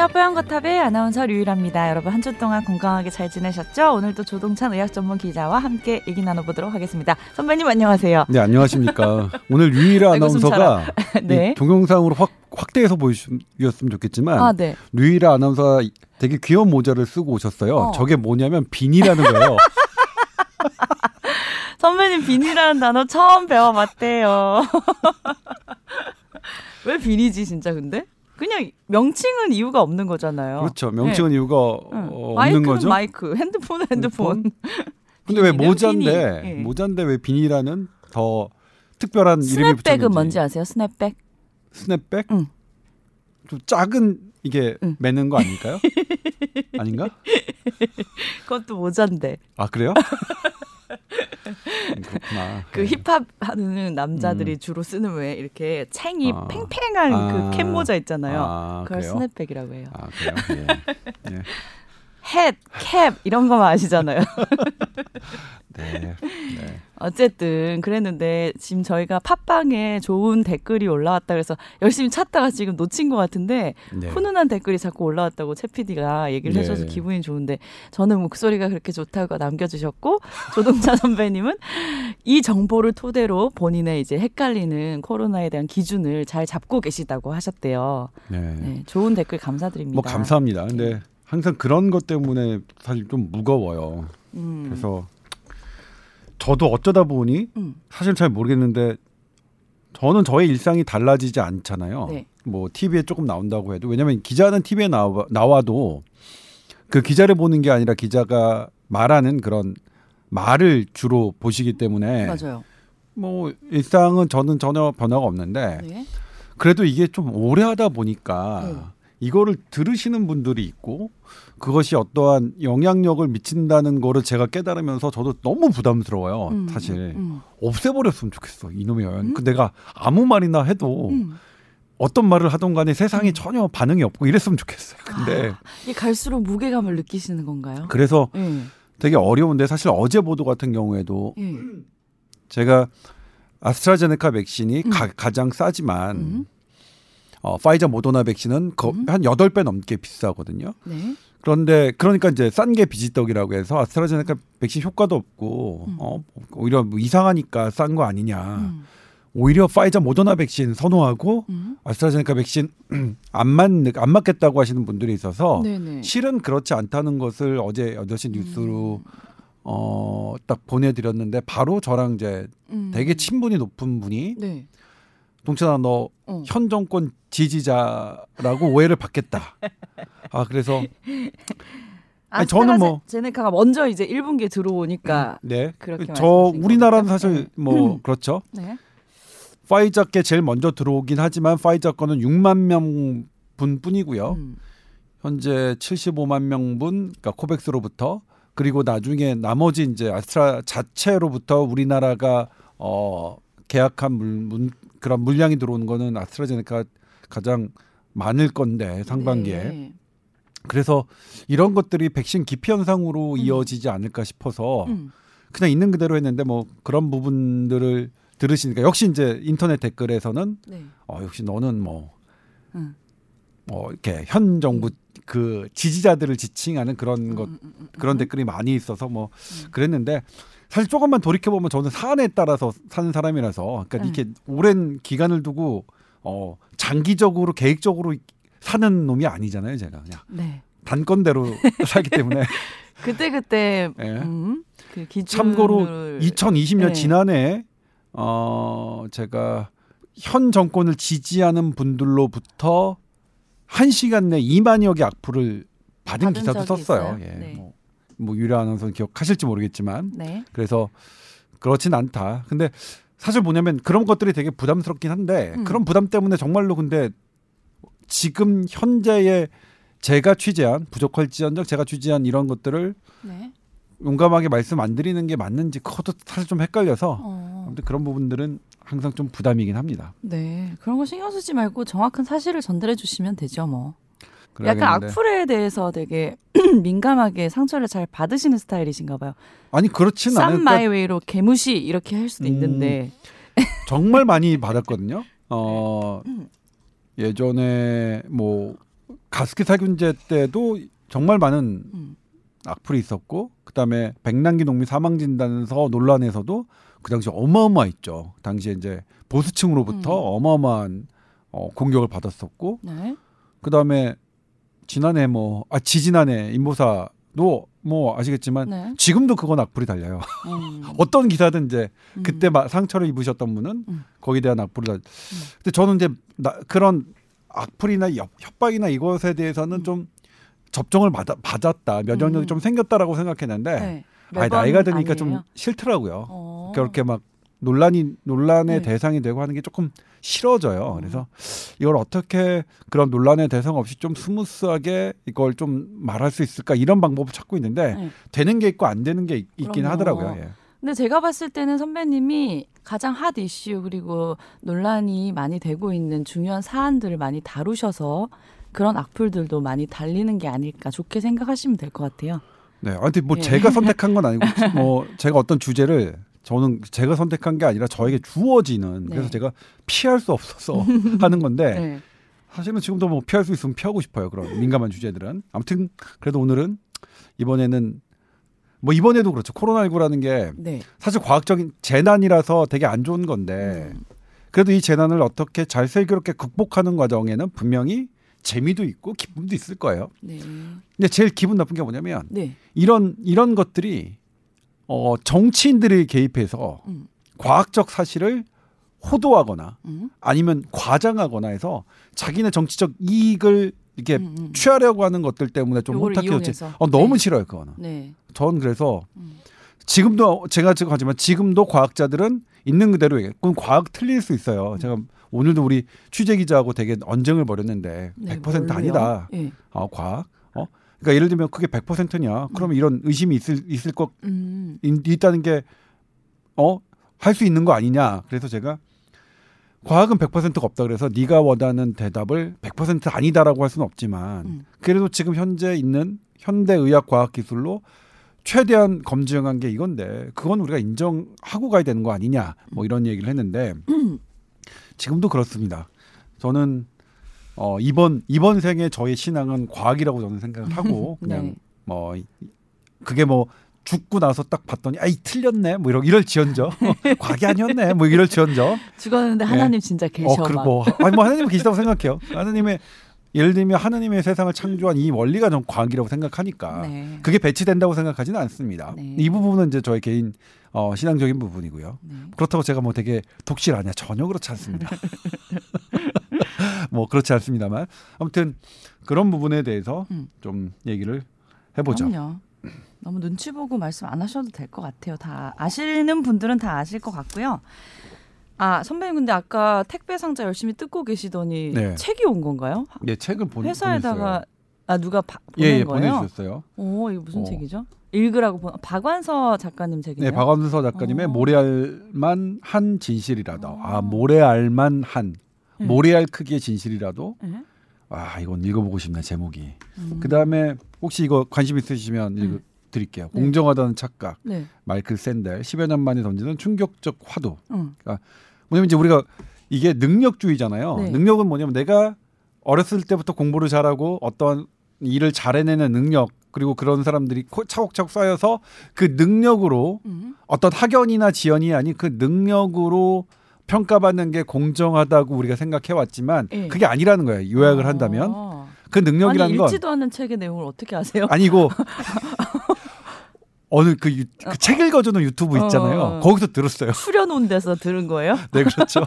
안녕하세요. 뽀얀거탑의 아나운서 류일합니다. 여러분 한 주 동안 건강하게 잘 지내셨죠? 오늘도 조동찬 의학 전문 기자와 함께 얘기 나눠보도록 하겠습니다. 선배님 안녕하세요. 네 안녕하십니까. 오늘 류일아 아나운서가 네. 이 동영상으로 확 확대해서 보여주셨으면 좋겠지만 아 네. 류일아 아나운서가 되게 귀여운 모자를 쓰고 오셨어요. 어. 저게 뭐냐면 비니라는 거예요. 선배님 비니라는 단어 처음 배워봤대요. 왜 beanie지 진짜 근데? 그냥 명칭은 이유가 없는 거잖아요. 그렇죠. 명칭은 이유가 응. 어, 없는 거죠. 마이크, 핸드폰은 핸드폰. 근데 왜 모자인데 비니. 예. 모자인데 왜 beanie라는 더 특별한 이름이 붙였는지. snapback은 뭔지 아세요? snapback? snapback? 응. 좀 작은 이게 응. 매는 거 아닐까요? 아닌가? 그것도 모자인데. 아 그래요? 음, 그렇구나. 그 네. 힙합 하는 남자들이 주로 쓰는 왜 이렇게 챙이 아. 팽팽한 아. 그 캡 모자 있잖아요. 아, 그걸 그래요? 스냅백이라고 해요. 아 그래요? 예. 예. 햇, 캡 이런 거만 아시잖아요. 네. 네. 어쨌든 그랬는데 지금 저희가 팟빵에 좋은 댓글이 올라왔다 그래서 열심히 찾다가 지금 놓친 것 같은데 네. 훈훈한 댓글이 자꾸 올라왔다고 채 PD가 얘기를 네. 해줘서 기분이 좋은데 저는 목소리가 그렇게 좋다고 남겨주셨고 조동찬 선배님은 이 정보를 토대로 본인의 이제 헷갈리는 코로나에 대한 기준을 잘 잡고 계시다고 하셨대요. 네. 네, 좋은 댓글 감사드립니다. 뭐 감사합니다. 근데 네. 항상 그런 것 때문에 사실 좀 무거워요. 음, 그래서 저도 어쩌다 보니 음, 사실 잘 모르겠는데 저는 저의 일상이 달라지지 않잖아요. 네. 뭐 TV에 조금 나온다고 해도 왜냐하면 기자는 TV에 나와, 나와도 그 기자를 보는 게 아니라 기자가 말하는 그런 말을 주로 보시기 때문에 맞아요. 뭐 일상은 저는 전혀 변화가 없는데 네. 그래도 이게 좀 오래 하다 보니까 네. 이거를 들으시는 분들이 있고 그것이 어떠한 영향력을 미친다는 거를 제가 깨달으면서 저도 너무 부담스러워요. 음, 사실 음, 없애버렸으면 좋겠어 이놈의 연. 음? 그 내가 아무 말이나 해도 음. 어떤 말을 하던 간에 세상에 음. 전혀 반응이 없고 이랬으면 좋겠어요. 근데 이게 갈수록 무게감을 느끼시는 건가요? 그래서 예. 되게 어려운데 사실 어제 보도 같은 경우에도 예. 제가 아스트라제네카 백신이 음. 가, 장 싸지만 음. 어, 파이자 모더나 백신은 거, 음. 한 여덟 배 넘게 비싸거든요. 네. 그런데 그러니까 이제 싼 게 비지떡이라고 해서 아스트라제네카 백신 효과도 없고 음. 어, 오히려 뭐 이상하니까 싼 거 아니냐. 음. 오히려 파이자 모더나 백신 선호하고 음. 아스트라제네카 백신 안 맞, 안 맞겠다고 하시는 분들이 있어서 네네. 실은 그렇지 않다는 것을 어제 8시 뉴스로 음. 어, 딱 보내드렸는데 바로 저랑 이제 음. 되게 친분이 높은 분이 네. 동찬아 너 어. 현 정권 지지자라고 오해를 받겠다. 아 그래서 아니, 저는 뭐- 제네카가 먼저 이제 1분기에 들어오니까 네. 그렇게 저 우리나라는 거니까. 사실 네. 뭐 음. 그렇죠. 네. 파이자께 제일 먼저 들어오긴 하지만 파이자 거는 6만 명 분뿐이고요. 음. 현재 75만 명분 그러니까 코백스로부터 그리고 나중에 나머지 이제 아스트라 자체로부터 우리나라가 어 계약한 물, 문, 그런 물량이 들어오는 거는 아스트라제네카 가장 많을 건데 상반기에 네. 그래서 이런 것들이 백신 기피 현상으로 음. 이어지지 않을까 싶어서 음. 그냥 있는 그대로 했는데 뭐 그런 부분들을 들으시니까 역시 이제 인터넷 댓글에서는 네. 어 역시 너는 뭐 음. 뭐 이렇게 현 정부 그 지지자들을 지칭하는 그런 것 그런 음. 댓글이 많이 있어서 뭐 음. 그랬는데 사실 조금만 돌이켜 보면 저는 사안에 따라서 사는 사람이라서 그러니까 음. 이렇게 오랜 기간을 두고 어 장기적으로 계획적으로 사는 놈이 아니잖아요 제가 그냥 네. 단건대로 살기 때문에 그때 그때 예. 음, 그 기준을 참고로 2020년 네. 지난해 어 제가 현 정권을 지지하는 분들로부터 한 시간 내 2만여 개 악플을 받은, 기사도 썼어요. 있어요? 예. 네. 뭐, 뭐 유려 아나운서는 기억하실지 모르겠지만 네. 그래서 그렇진 않다. 근데 사실 뭐냐면 그런 것들이 되게 부담스럽긴 한데 음. 그런 부담 때문에 정말로 근데 지금 현재의 제가 취재한 부족할지언정 제가 취재한 이런 것들을 네. 용감하게 말씀 안 드리는 게 맞는지 그것도 사실 좀 헷갈려서 어. 아무튼 그런 부분들은 항상 좀 부담이긴 합니다. 네. 그런 거 신경 쓰지 말고 정확한 사실을 전달해 주시면 되죠, 뭐. 그래야 약간. 악플에 대해서 되게 민감하게 상처를 잘 받으시는 스타일이신가 봐요. 아니 그렇진 쌈 않을까 마이웨이로 개무시 이렇게 할 수도 음. 있는데. 정말 많이 받았거든요. 어 음. 예전에 뭐 가습기 살균제 때도 정말 많은 음. 악플이 있었고 그다음에 백남기 농민 사망 진단서 논란에서도 그 당시 어마어마했죠. 당시에 이제 보수층으로부터 음. 어마어마한 어, 공격을 받았었고 네. 그다음에 지난해 뭐 아 지지난해 인보사도 뭐 아시겠지만 네. 지금도 그건 악플이 달려요. 음. 어떤 기사든 이제 음. 그때 마- 상처를 입으셨던 분은 음. 거기에 대한 악플을 달. 근데 저는 이제 나, 그런 악플이나 협, 협박이나 이것에 대해서는 음. 좀 접종을 받아, 받았다 면역력이 음. 좀 생겼다라고 생각했는데 네. 아니, 매번 나이가 드니까 좀 아니에요? 싫더라고요. 어. 그렇게 막 논란이 논란의 네. 대상이 되고 하는 게 조금 싫어져요. 음. 그래서 이걸 어떻게 그런 논란의 대상 없이 좀 스무스하게 이걸 좀 말할 수 있을까 이런 방법을 찾고 있는데 네. 되는 게 있고 안 되는 게 있, 긴. 하더라고요. 예. 근데 제가 봤을 때는 선배님이 가장 핫 이슈 그리고 논란이 많이 되고 있는 중요한 사안들을 많이 다루셔서 그런 악플들도 많이 달리는 게 아닐까 좋게 생각하시면 될 것 같아요. 네. 아무튼 뭐 예. 제가 선택한 건 아니고 뭐 제가 어떤 주제를 저는 제가 선택한 게 아니라 저에게 주어지는 네. 그래서 제가 피할 수 없어서 하는 건데 네. 사실은 지금도 뭐 피할 수 있으면 피하고 싶어요. 그런 민감한 주제들은. 아무튼 그래도 오늘은 이번에는 뭐 이번에도 그렇죠. 코로나19라는 게 네. 사실 과학적인 재난이라서 되게 안 좋은 건데 음. 그래도 이 재난을 어떻게 잘 슬기롭게 극복하는 과정에는 분명히 재미도 있고 기쁨도 있을 거예요. 네. 근데 제일 기분 나쁜 게 뭐냐면 네. 이런 이런 것들이 어 정치인들이 개입해서 음. 과학적 사실을 호도하거나 음. 아니면 과장하거나 해서 자기네 정치적 이익을 이렇게 음, 음. 취하려고 하는 것들 때문에 좀 혼탁해졌지. 어, 너무 네. 싫어요 그거는. 네. 전 그래서 음. 지금도 제가 지금 하지만 지금도 과학자들은 있는 그대로 얘기해. 그건 과학 틀릴 수 있어요. 제가 오늘도 우리 취재 기자하고 되게 언쟁을 벌였는데 네, 100% 뭘로요? 아니다. 예. 어, 과학. 어? 그러니까 예를 들면 그게 100%냐? 그러면 이런 의심이 있을 있을 것 음. 있- 있다는 게 어? 할 수 있는 거 아니냐. 그래서 제가 과학은 100%가 없다 그래서 네가 원하는 대답을 100% 아니다라고 할 수는 없지만 음. 그래도 지금 현재 있는 현대 의학 과학 기술로 최대한 검증한 게 이건데 그건 우리가 인정하고 가야 되는 거 아니냐 뭐 이런 얘기를 했는데 지금도 그렇습니다. 저는 어 이번 이번 생에 저의 신앙은 과학이라고 저는 생각을 하고 그냥 네. 뭐 이- 그게 뭐 죽고 나서 딱 봤더니 아이 틀렸네 뭐 이럴 이럴 지언져 과학이 아니었네 뭐 이럴 지언져 죽었는데 네. 하나님 진짜 계셔 어 막. 그리고 아니 뭐 하나님은 계시다고 생각해요 하나님의 예를 들면 하나님의 세상을 창조한 이 원리가 전 과학이라고 생각하니까 네. 그게 배치된다고 생각하지는 않습니다 네. 이 부분은 이제 저의 개인 어, 신앙적인 부분이고요 네. 그렇다고 제가 뭐 되게 독실하냐 전혀 그렇지 않습니다. 뭐 그렇지 않습니다만 아무튼 그런 부분에 대해서 음. 좀 얘기를 해보죠. 그럼요. 너무 눈치 보고 말씀 안 하셔도 될 것 같아요. 다 아시는 분들은 다 아실 것 같고요. 아 선배님 근데 아까 택배 상자 열심히 뜯고 계시더니 네. 책이 온 건가요? 예, 책을 보, 회사에다가 아 누가 바. 보낸 예, 예, 거예요? 보내주셨어요. 오 이거 무슨 어. 책이죠? 읽으라고 보 박완서 작가님 책이네요. 네, 박원서 작가님의 어. 모래알만 한 진실이라도 어. 아 모래알만 한 네. 모래알 크기의 진실이라도 네. 아 이건 읽어보고 싶네 제목이. 음. 그 다음에 혹시 이거 관심 있으시면 네. 읽 드릴게요. 네. 공정하다는 착각 네. 마이클 샌델 10여 년 만에 던지는 충격적 화두 응. 뭐냐면 이제 우리가 이게 능력주의잖아요. 네. 능력은 뭐냐면 내가 어렸을 때부터 공부를 잘하고 어떤 일을 잘해내는 능력 그리고 그런 사람들이 코- 차곡차곡 쌓여서 그 능력으로 음. 어떤 학연이나 지연이 아닌 그 능력으로 평가받는 게 공정하다고 우리가 생각해 왔지만 예. 그게 아니라는 거예요. 요약을 한다면 아. 그 능력이라는 아니 건 읽지도 않은 책의 내용을 어떻게 아세요? 아니고 어느 그, 유- 그책 읽어주는 유튜브 있잖아요. 어. 거기서 들었어요. 추려놓은 데서 들은 거예요? 네, 그렇죠.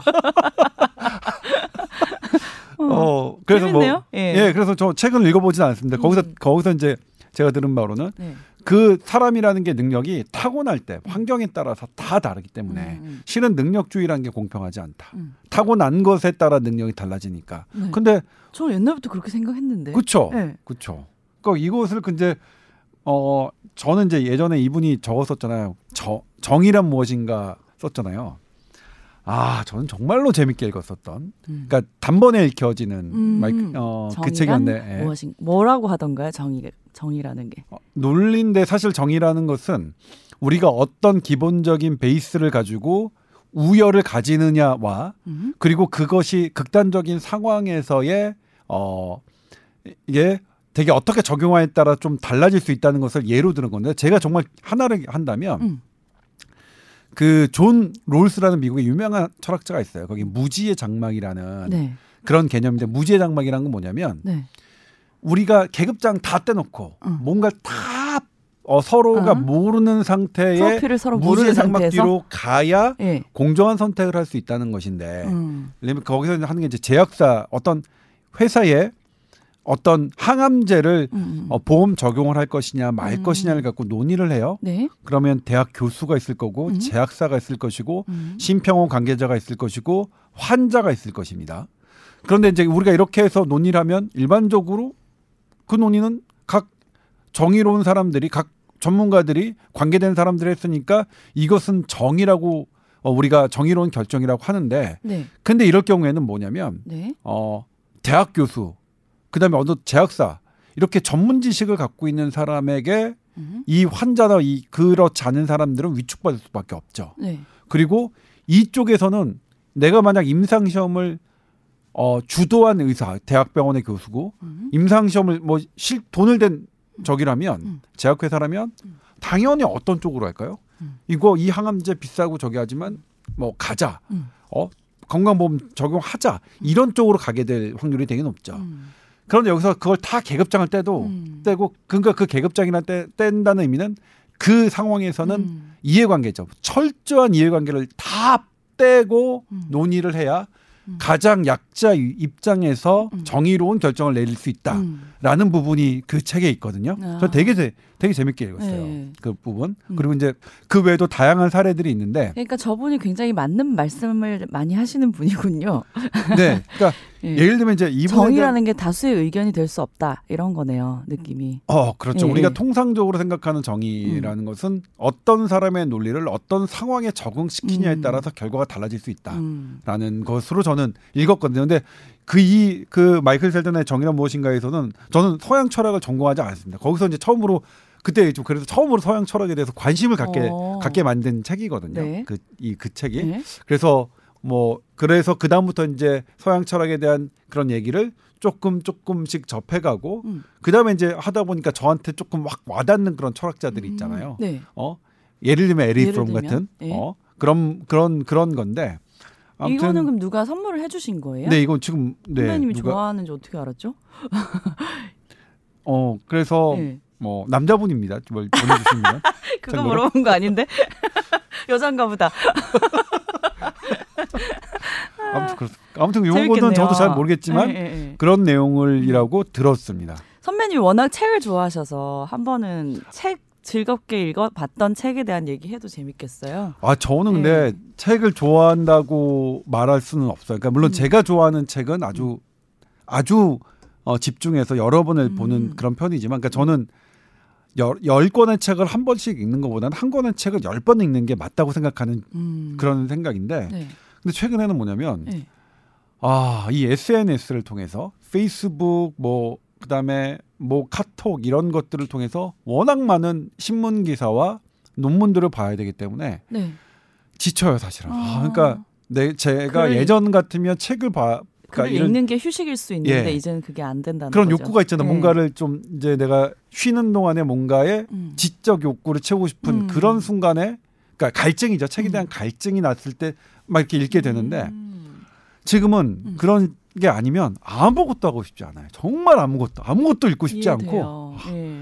어, 그래서 재밌네요. 뭐, 예. 예. 그래서 저 책은 읽어보진 않습니다. 거기서 음. 거기서 이제 제가 들은 바로는 네. 그 사람이라는 게 능력이 타고날 때 환경에 따라서 다 다르기 때문에 음, 음. 실은 능력주의라는 게 공평하지 않다. 음. 타고난 것에 따라 능력이 달라지니까. 네. 근데 저는 옛날부터 그렇게 생각했는데. 그쵸, 네. 그쵸. 그러니까 이것을 근데 어 저는 이제 예전에 이분이 적었었잖아요. 저 정의란 무엇인가 썼잖아요. 아, 저는 정말로 재밌게 읽었었던. 음. 그러니까 단번에 읽혀지는 음. 마이크 어그 정의란 책이었는데 예. 무엇인 뭐라고 하던가요? 정의 정의라는 게. 어, 논리인데 사실 정의라는 것은 우리가 어떤 기본적인 베이스를 가지고 우열을 가지느냐와 음. 그리고 그것이 극단적인 상황에서의 어 이게 되게 어떻게 적용하에 따라 좀 달라질 수 있다는 것을 예로 드는 건데 제가 정말 하나를 한다면 음. 그존 롤스라는 미국의 유명한 철학자가 있어요. 거기 무지의 장막이라는 네. 그런 개념인데 무지의 장막이라는 건 뭐냐면 네. 우리가 계급장 다 떼놓고 음. 뭔가 다 어, 서로가 어. 모르는 상태의 프로필을 서로 모르는 뒤로 가야 예. 공정한 선택을 할 수 있다는 것인데 음. 거기서 하는 게 이제 제약사 어떤 회사에 어떤 항암제를 음. 어, 보험 적용을 할 것이냐 말 음. 것이냐를 갖고 논의를 해요. 네. 그러면 대학 교수가 있을 거고 음. 제약사가 있을 것이고 음. 심평원 관계자가 있을 것이고 환자가 있을 것입니다. 그런데 이제 우리가 이렇게 해서 논의를 하면 일반적으로 그 논의는 각 정의로운 사람들이 각 전문가들이 관계된 사람들이 했으니까 이것은 정의라고 어, 우리가 정의로운 결정이라고 하는데 네. 근데 이럴 경우에는 뭐냐면 네. 어 대학 교수 그다음에 어느 제약사 이렇게 전문 지식을 갖고 있는 사람에게 음. 이 환자나 이 그렇지 않은 사람들은 위축받을 수밖에 없죠. 네. 그리고 이쪽에서는 내가 만약 임상 시험을 어 주도한 의사 대학병원의 교수고 음. 임상 시험을 뭐 실 돈을 댄 적이라면 음. 제약회사라면 당연히 어떤 쪽으로 할까요? 음. 이거 이 항암제 비싸고 저기 하지만 뭐 가자. 음. 어 건강보험 적용하자. 이런 쪽으로 가게 될 확률이 되게 높죠. 음. 그런데 여기서 그걸 다 계급장을 떼도 음. 떼고 그러니까 그 계급장이나 떼, 뗀다는 의미는 그 상황에서는 음. 이해관계죠. 철저한 이해관계를 다 떼고 음. 논의를 해야 음. 가장 약자 입장에서 음. 정의로운 결정을 내릴 수 있다라는 음. 부분이 그 책에 있거든요. 아. 저 되게 재- 되게 재밌게 읽었어요. 네. 그 부분. 음. 그리고 이제 그 외에도 다양한 사례들이 있는데, 그러니까 저분이 굉장히 맞는 말씀을 많이 하시는 분이군요. 네, 그러니까 예. 예를 들면 이제 대한 정의라는 게 다수의 의견이 될 수 없다 이런 거네요. 느낌이. 어, 그렇죠. 예, 우리가 예. 통상적으로 생각하는 정의라는 것은 어떤 사람의 논리를 어떤 상황에 적응시키냐에 음. 따라서 결과가 달라질 수 있다. 음. 라는 것으로 저는 읽었거든요. 근데 그이그 마이클 셀던의 정의란 무엇인가에서는 저는 서양 철학을 전공하지 않았습니다. 거기서 이제 처음으로 그때 좀 그래서 처음으로 서양 철학에 대해서 관심을 갖게 어. 갖게 만든 책이거든요. 네. 그이그 책이. 네. 그래서 뭐 그래서 그 다음부터 이제 서양 철학에 대한 그런 얘기를 조금 조금씩 접해가고 음. 그 다음에 이제 하다 보니까 저한테 조금 확 와닿는 그런 철학자들이 있잖아요. 네. 어 예를 들면 에리 프롬? 같은 예. 어 그런 그런 그런 건데 아무튼 이거는 그럼 누가 선물을 해주신 거예요? 네 이건 지금 네 선배님이 누가 좋아하는지 어떻게 알았죠? 어 그래서 네. 뭐 남자분입니다. 뭘 보내주시면 그거 물어본 거 아닌데 여잔가 보다. 아무튼 그렇 아무튼 재밌겠네요. 저도 잘 모르겠지만 예, 예, 예. 그런 내용을이라고 들었습니다. 선배님이 워낙 책을 좋아하셔서 한 번은 책 즐겁게 읽어봤던 책에 대한 얘기 해도 재밌겠어요. 아 저는 근데 네. 책을 좋아한다고 말할 수는 없어요. 그러니까 물론 음. 제가 좋아하는 책은 아주 아주 어, 집중해서 여러 번을 음. 보는 그런 편이지만, 그러니까 저는 열, 열 권의 책을 한 번씩 읽는 것보다는 한 권의 책을 열 번 읽는 게 맞다고 생각하는 음. 그런 생각인데, 네. 근데 최근에는 뭐냐면 네. 아, 이 SNS를 통해서 페이스북 뭐 그다음에 뭐 카톡 이런 것들을 통해서 워낙 많은 신문 기사와 논문들을 봐야 되기 때문에 네. 지쳐요, 사실은. 아, 아. 그러니까 내 제가 글을- 예전 같으면 책을 봐 그러니까 이런 읽는 게 휴식일 수 있는데 예. 이제는 그게 안 된다는 그런 거죠. 욕구가 있잖아요. 네. 뭔가를 좀 이제 내가 쉬는 동안에 뭔가에 음. 지적 욕구를 채우고 싶은 음. 그런 순간에 그러니까 갈증이죠. 책에 음. 대한 갈증이 났을 때 막 이렇게 읽게 되는데 음. 지금은 음. 그런 게 아니면 아무것도 하고 싶지 않아요. 정말 아무것도 아무것도 읽고 싶지 않고 이해돼요. 예.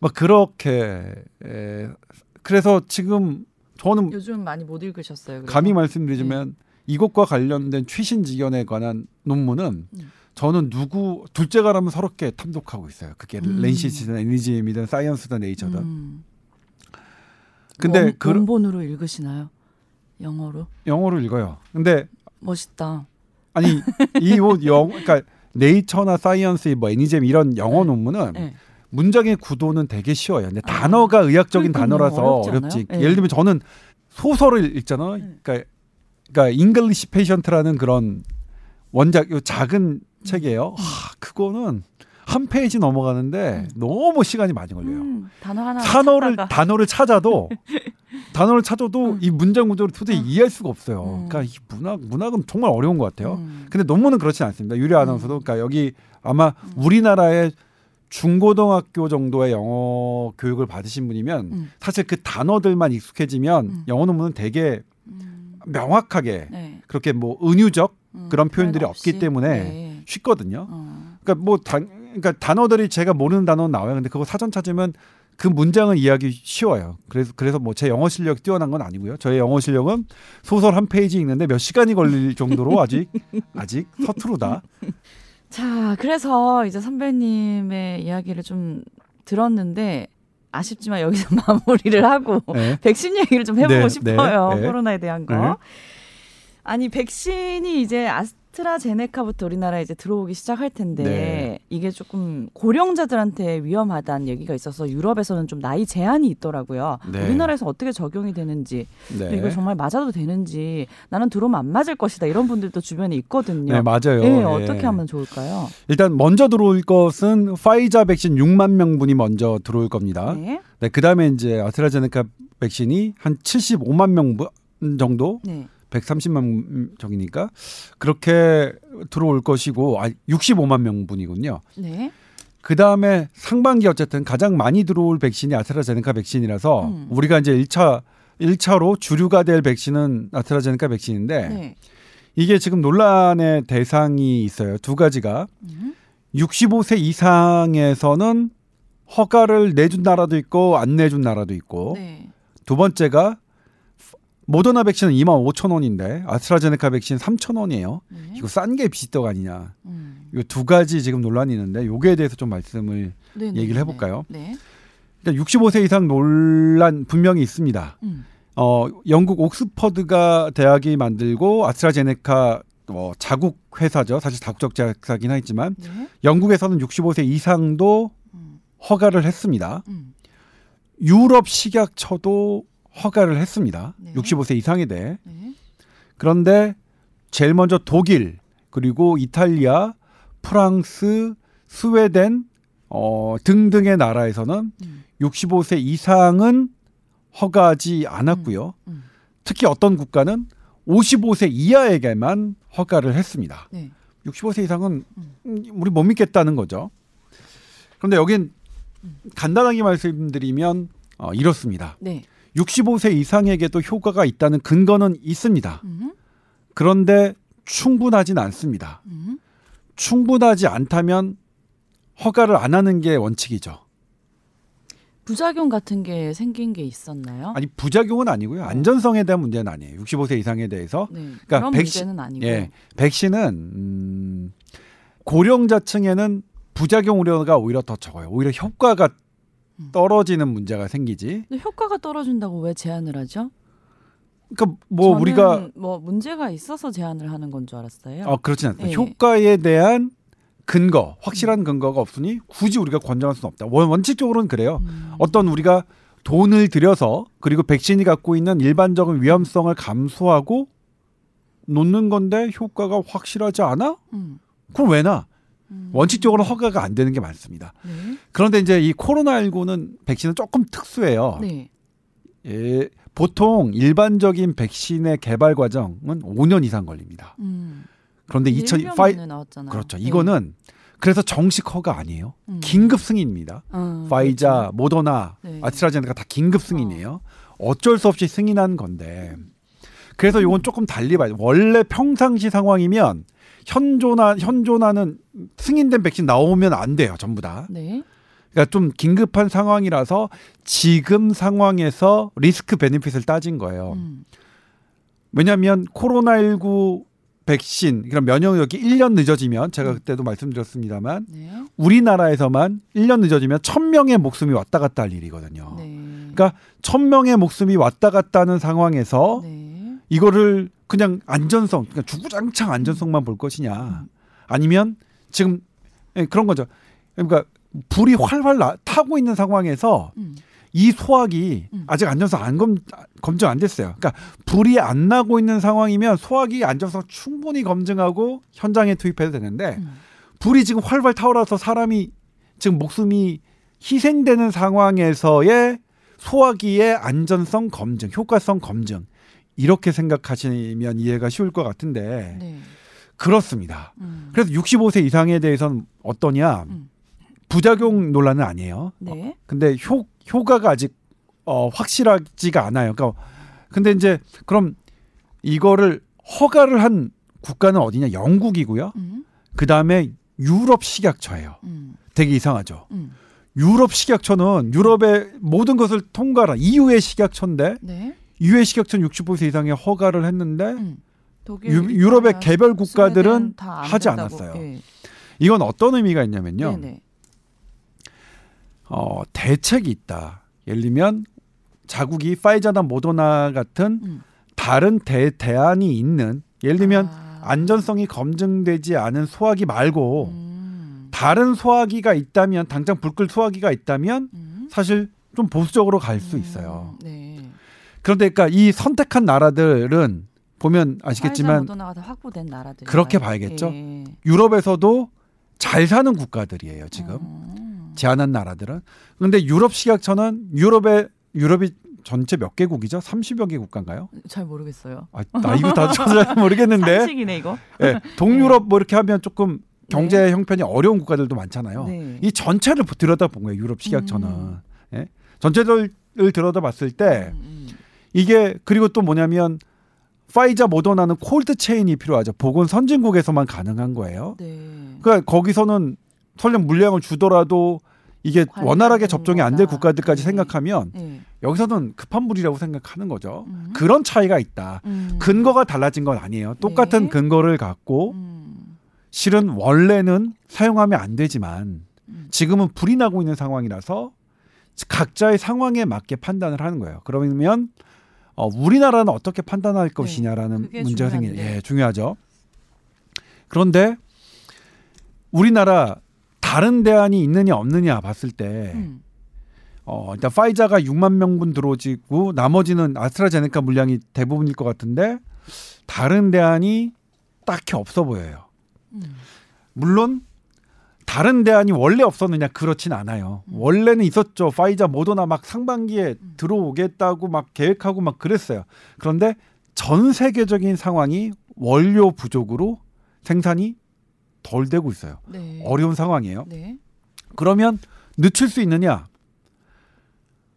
막 그렇게 에, 그래서 지금 저는 요즘 많이 못 읽으셨어요. 그래서? 감히 말씀드리자면 이것과 관련된 최신 지견에 관한 논문은 음. 저는 누구 둘째가라면 서럽게 탐독하고 있어요. 그게 음. 렌시스든 에니지엠이든 사이언스든 네이처든. 음. 근데 원, 그 원본으로 읽으시나요? 영어로? 영어로 읽어요. 근데 멋있다. 아니 이영 그러니까 Nature나 Science 뭐 NEJM 이런 영어 논문은 네. 문장의 구도는 되게 쉬워요. 근데 아. 단어가 의학적인. 단어라서 어렵지? 네. 예를 들면 저는 소설을 읽잖아요. 네. 그러니까 그러니까 English Patient라는 그런 원작 요 작은 음. 책이에요. 하, 그거는 한 페이지 넘어가는데 너무 시간이 많이 걸려요. 음, 단어 하나 단어를 찾다가. 단어를 찾아도 단어를 찾아도 음. 이 문장 구조를 도저히 음. 이해할 수가 없어요. 음. 그러니까 이 문학 문학은 정말 어려운 것 같아요. 음. 근데 논문은 그렇진 않습니다. 유리 아나운서도 음. 그러니까 여기 아마 우리나라의 중고등학교 정도의 영어 교육을 받으신 분이면 음. 사실 그 단어들만 익숙해지면 음. 영어 논문은 되게 음. 명확하게 네. 그렇게 뭐 은유적 음, 그런 표현들이 없기. 때문에 네. 쉽거든요. 어. 그러니까 뭐 단, 그러니까 단어들이 제가 모르는 단어는 나와요. 근데 그거 사전 찾으면 그 문장은 이해하기 쉬워요. 그래서 그래서 뭐 제 영어 실력 이 뛰어난 건 아니고요. 저의 영어 실력은 소설 한 페이지 읽는데 몇 시간이 걸릴 정도로 아직 아직 서투르다. 자, 그래서 이제 선배님의 이야기를 좀 들었는데 아쉽지만 여기서 마무리를 하고 네. 백신 얘기를 좀 해보고 네, 싶어요. 네, 네. 코로나에 대한 거. 네. 아니 백신이 이제 아스 트라제네카부터 우리나라에 이제 들어오기 시작할 텐데 네. 이게 조금 고령자들한테 위험하다는 얘기가 있어서 유럽에서는 좀 나이 제한이 있더라고요. 네. 우리나라에서 어떻게 적용이 되는지 네. 또 이거 정말 맞아도 되는지 나는 들어오면 안 맞을 것이다 이런 분들도 주변에 있거든요. 네, 맞아요. 네, 예. 어떻게 하면 좋을까요? 일단 먼저 들어올 것은 파이자 백신 6만 명분이 먼저 들어올 겁니다. 네. 네, 그다음에 이제 아스트라제네카 백신이 한 75만 명분 정도 네. 130만 정이니까 그렇게 들어올 것이고 아 65만 명분이군요. 네. 그 다음에 상반기 어쨌든 가장 많이 들어올 백신이 아스트라제네카 백신이라서 음. 우리가 이제 1차 1차로 주류가 될 백신은 아스트라제네카 백신인데 네. 이게 지금 논란의 대상이 있어요. 두 가지가 음. 65세 이상에서는 허가를 내준 나라도 있고 안 내준 나라도 있고 네. 두 번째가 모더나 백신은 2만 5천 원인데 아스트라제네카 백신 3천 원이에요. 네. 이거 싼 게 비슷떡 아니냐. 음. 이두 가지 지금 논란이 있는데 요거에 대해서 좀 말씀을 네, 네, 얘기를 네, 해볼까요? 네. 일단 65세 이상 논란 분명히 있습니다. 음. 어, 영국 옥스퍼드가 대학이 만들고 아스트라제네카 어, 자국 회사죠. 사실 다국적 제약사긴 하지만 네. 영국에서는 65세 이상도 음. 허가를 했습니다. 음. 유럽 식약처도 허가를 했습니다. 네. 65세 이상에 대해. 네. 그런데 제일 먼저 독일 그리고 이탈리아, 프랑스, 스웨덴 어, 등등의 나라에서는 음. 65세 이상은 허가하지 않았고요. 음. 특히 어떤 국가는 55세 이하에게만 허가를 했습니다. 네. 65세 이상은 음. 음, 우리 못 믿겠다는 거죠. 그런데 여긴 음. 간단하게 말씀드리면 어, 이렇습니다. 네. 65세 이상에게도 효과가 있다는 근거는 있습니다. 음. 그런데 충분하진 않습니다. 음. 충분하지 않다면 허가를 안 하는 게 원칙이죠. 부작용 같은 게 생긴 게 있었나요? 아니 부작용은 아니고요. 안전성에 대한 문제는 아니에요. 65세 이상에 대해서 네. 그러니까 백신- 아니고. 예, 백신은 음, 고령자층에는 부작용 우려가 오히려 더 적어요. 오히려 효과가 음. 떨어지는 문제가 생기지. 효과가 떨어진다고 왜 제한을 하죠? 그러니까 뭐 우리가 뭐 문제가 있어서 제한을 하는 건 줄 알았어요. 어 그렇진 않습니다. 예. 효과에 대한 근거, 확실한 음. 근거가 없으니 굳이 우리가 권장할 수는 없다. 원- 원칙적으로는 그래요. 음. 어떤 우리가 돈을 들여서 그리고 백신이 갖고 있는 일반적인 위험성을 감수하고 놓는 건데 효과가 확실하지 않아? 음. 그럼 왜 나? 음. 원칙적으로 허가가 안 되는 게 많습니다. 네. 그런데 이제 이 코로나19는 백신은 조금 특수해요. 네. 예, 보통 일반적인 백신의 개발 과정은 5년 이상 걸립니다. 음. 그런데 2000 파이 1년에 나왔잖아요. 그렇죠. 네. 이거는 그래서 정식 허가 아니에요. 음. 긴급 승인입니다. 어, 파이자, 그렇죠. 모더나, 네. 아스트라제네카 다 긴급 승인이에요. 어 쩔 수 없이 승인한 건데. 그래서 이건 조금 달리 봐요. 원래 평상시 상황이면 현존화 현존하는 승인된 백신 나오면 안 돼요. 전부 다. 네. 그러니까 좀 긴급한 상황이라서 지금 상황에서 리스크 베네핏을 따진 거예요. 음. 왜냐하면 코로나19 백신 그럼 면역력이 1년 늦어지면 제가 그때도 말씀드렸습니다만 네. 우리나라에서만 1년 늦어지면 1000명의 목숨이 왔다 갔다 할 일이거든요. 네. 그러니까 1000명의 목숨이 왔다 갔다 하는 상황에서 네. 이거를 그냥 안전성, 그러니까 주구장창 안전성만 볼 것이냐, 아니면 지금 예, 그런 거죠. 그러니까 불이 활활 나, 타고 있는 상황에서 음. 이 소화기 음. 아직 안전성 안 검, 검증 안 됐어요. 그러니까 불이 안 나고 있는 상황이면 소화기 안전성 충분히 검증하고 현장에 투입해도 되는데 음. 불이 지금 활활 타오라서 사람이 지금 목숨이 희생되는 상황에서의 소화기의 안전성 검증, 효과성 검증 이렇게 생각하시면 이해가 쉬울 것 같은데 네. 그렇습니다. 음. 그래서 65세 이상에 대해서는 어떠냐 음. 부작용 논란은 아니에요. 네. 근데 효 효과가 아직 어, 확실하지가 않아요. 그러니까 근데 이제 그럼 이거를 허가를 한 국가는 어디냐? 영국이고요. 음. 그 다음에 유럽 식약처예요. 음. 되게 이상하죠. 음. 유럽 식약처는 유럽의 모든 것을 통과한 EU의 식약처인데 네. EU의 식약처는 65세 이상의 허가를 했는데 음. 유, 이탈리아, 개별 국가들은 하지 된다고. 않았어요. 예. 이건 어떤 의미가 있냐면요. 네네. 어, 대책이 있다. 예를 들면 자국이 파이자나 모더나 같은 음. 다른 대, 대안이 있는 예를 들면 아. 안전성이 검증되지 않은 소화기 말고 음. 다른 소화기가 있다면 당장 불끌 소화기가 있다면 음. 사실 좀 보수적으로 갈 수 있어요. 음. 네. 그런데 그러니까 이 선택한 나라들은 보면 아시겠지만 확보된 나라들 그렇게 봐야겠죠. 예. 유럽에서도 잘 사는 국가들이에요 지금 음. 제한한 나라들은. 근데 유럽 식약처는 유럽의 유럽이 전체 몇 개국이죠? 30여 개 국가인가요? 잘 모르겠어요. 아, 나 이거 다잘 모르겠는데. 상식이네 이거. 예, 동유럽 뭐 이렇게 하면 조금 경제 네. 형편이 어려운 국가들도 많잖아요. 네. 이 전체를 들여다본 거예요. 유럽 식약처는. 음. 예? 전체를 들여다봤을 때 음, 음. 이게 그리고 또 뭐냐면 파이자 모더나는 콜드 체인이 필요하죠. 보건 선진국에서만 가능한 거예요. 네. 그러니까 거기서는 설령 물량을 주더라도 이게 원활하게 접종이 안 될. 국가들까지 네. 생각하면 네. 여기서는 급한 물이라고 생각하는 거죠. 음. 그런 차이가 있다. 음. 근거가 달라진 건 아니에요. 똑같은 네. 근거를 갖고 음. 실은 원래는 사용하면 안 되지만 음. 지금은 불이 나고 있는 상황이라서 각자의 상황에 맞게 판단을 하는 거예요. 그러면 어, 우리나라는 어떻게 판단할 것이냐라는 네, 문제가 중요한데. 예, 중요하죠. 그런데 우리나라 다른 대안이 있느냐 없느냐 봤을 때 음. 어, 일단 파이자가 6만 명분 들어오지고 나머지는 아스트라제네카 물량이 대부분일 것 같은데 다른 대안이 딱히 없어 보여요. 음. 물론 다른 대안이 원래 없었느냐 그렇진 않아요. 음. 원래는 있었죠. 파이자 모더나 막 상반기에 음. 들어오겠다고 막 계획하고 막 그랬어요. 그런데 전 세계적인 상황이 원료 부족으로 생산이 덜 되고 있어요. 네. 어려운 상황이에요. 네. 그러면 늦출 수 있느냐?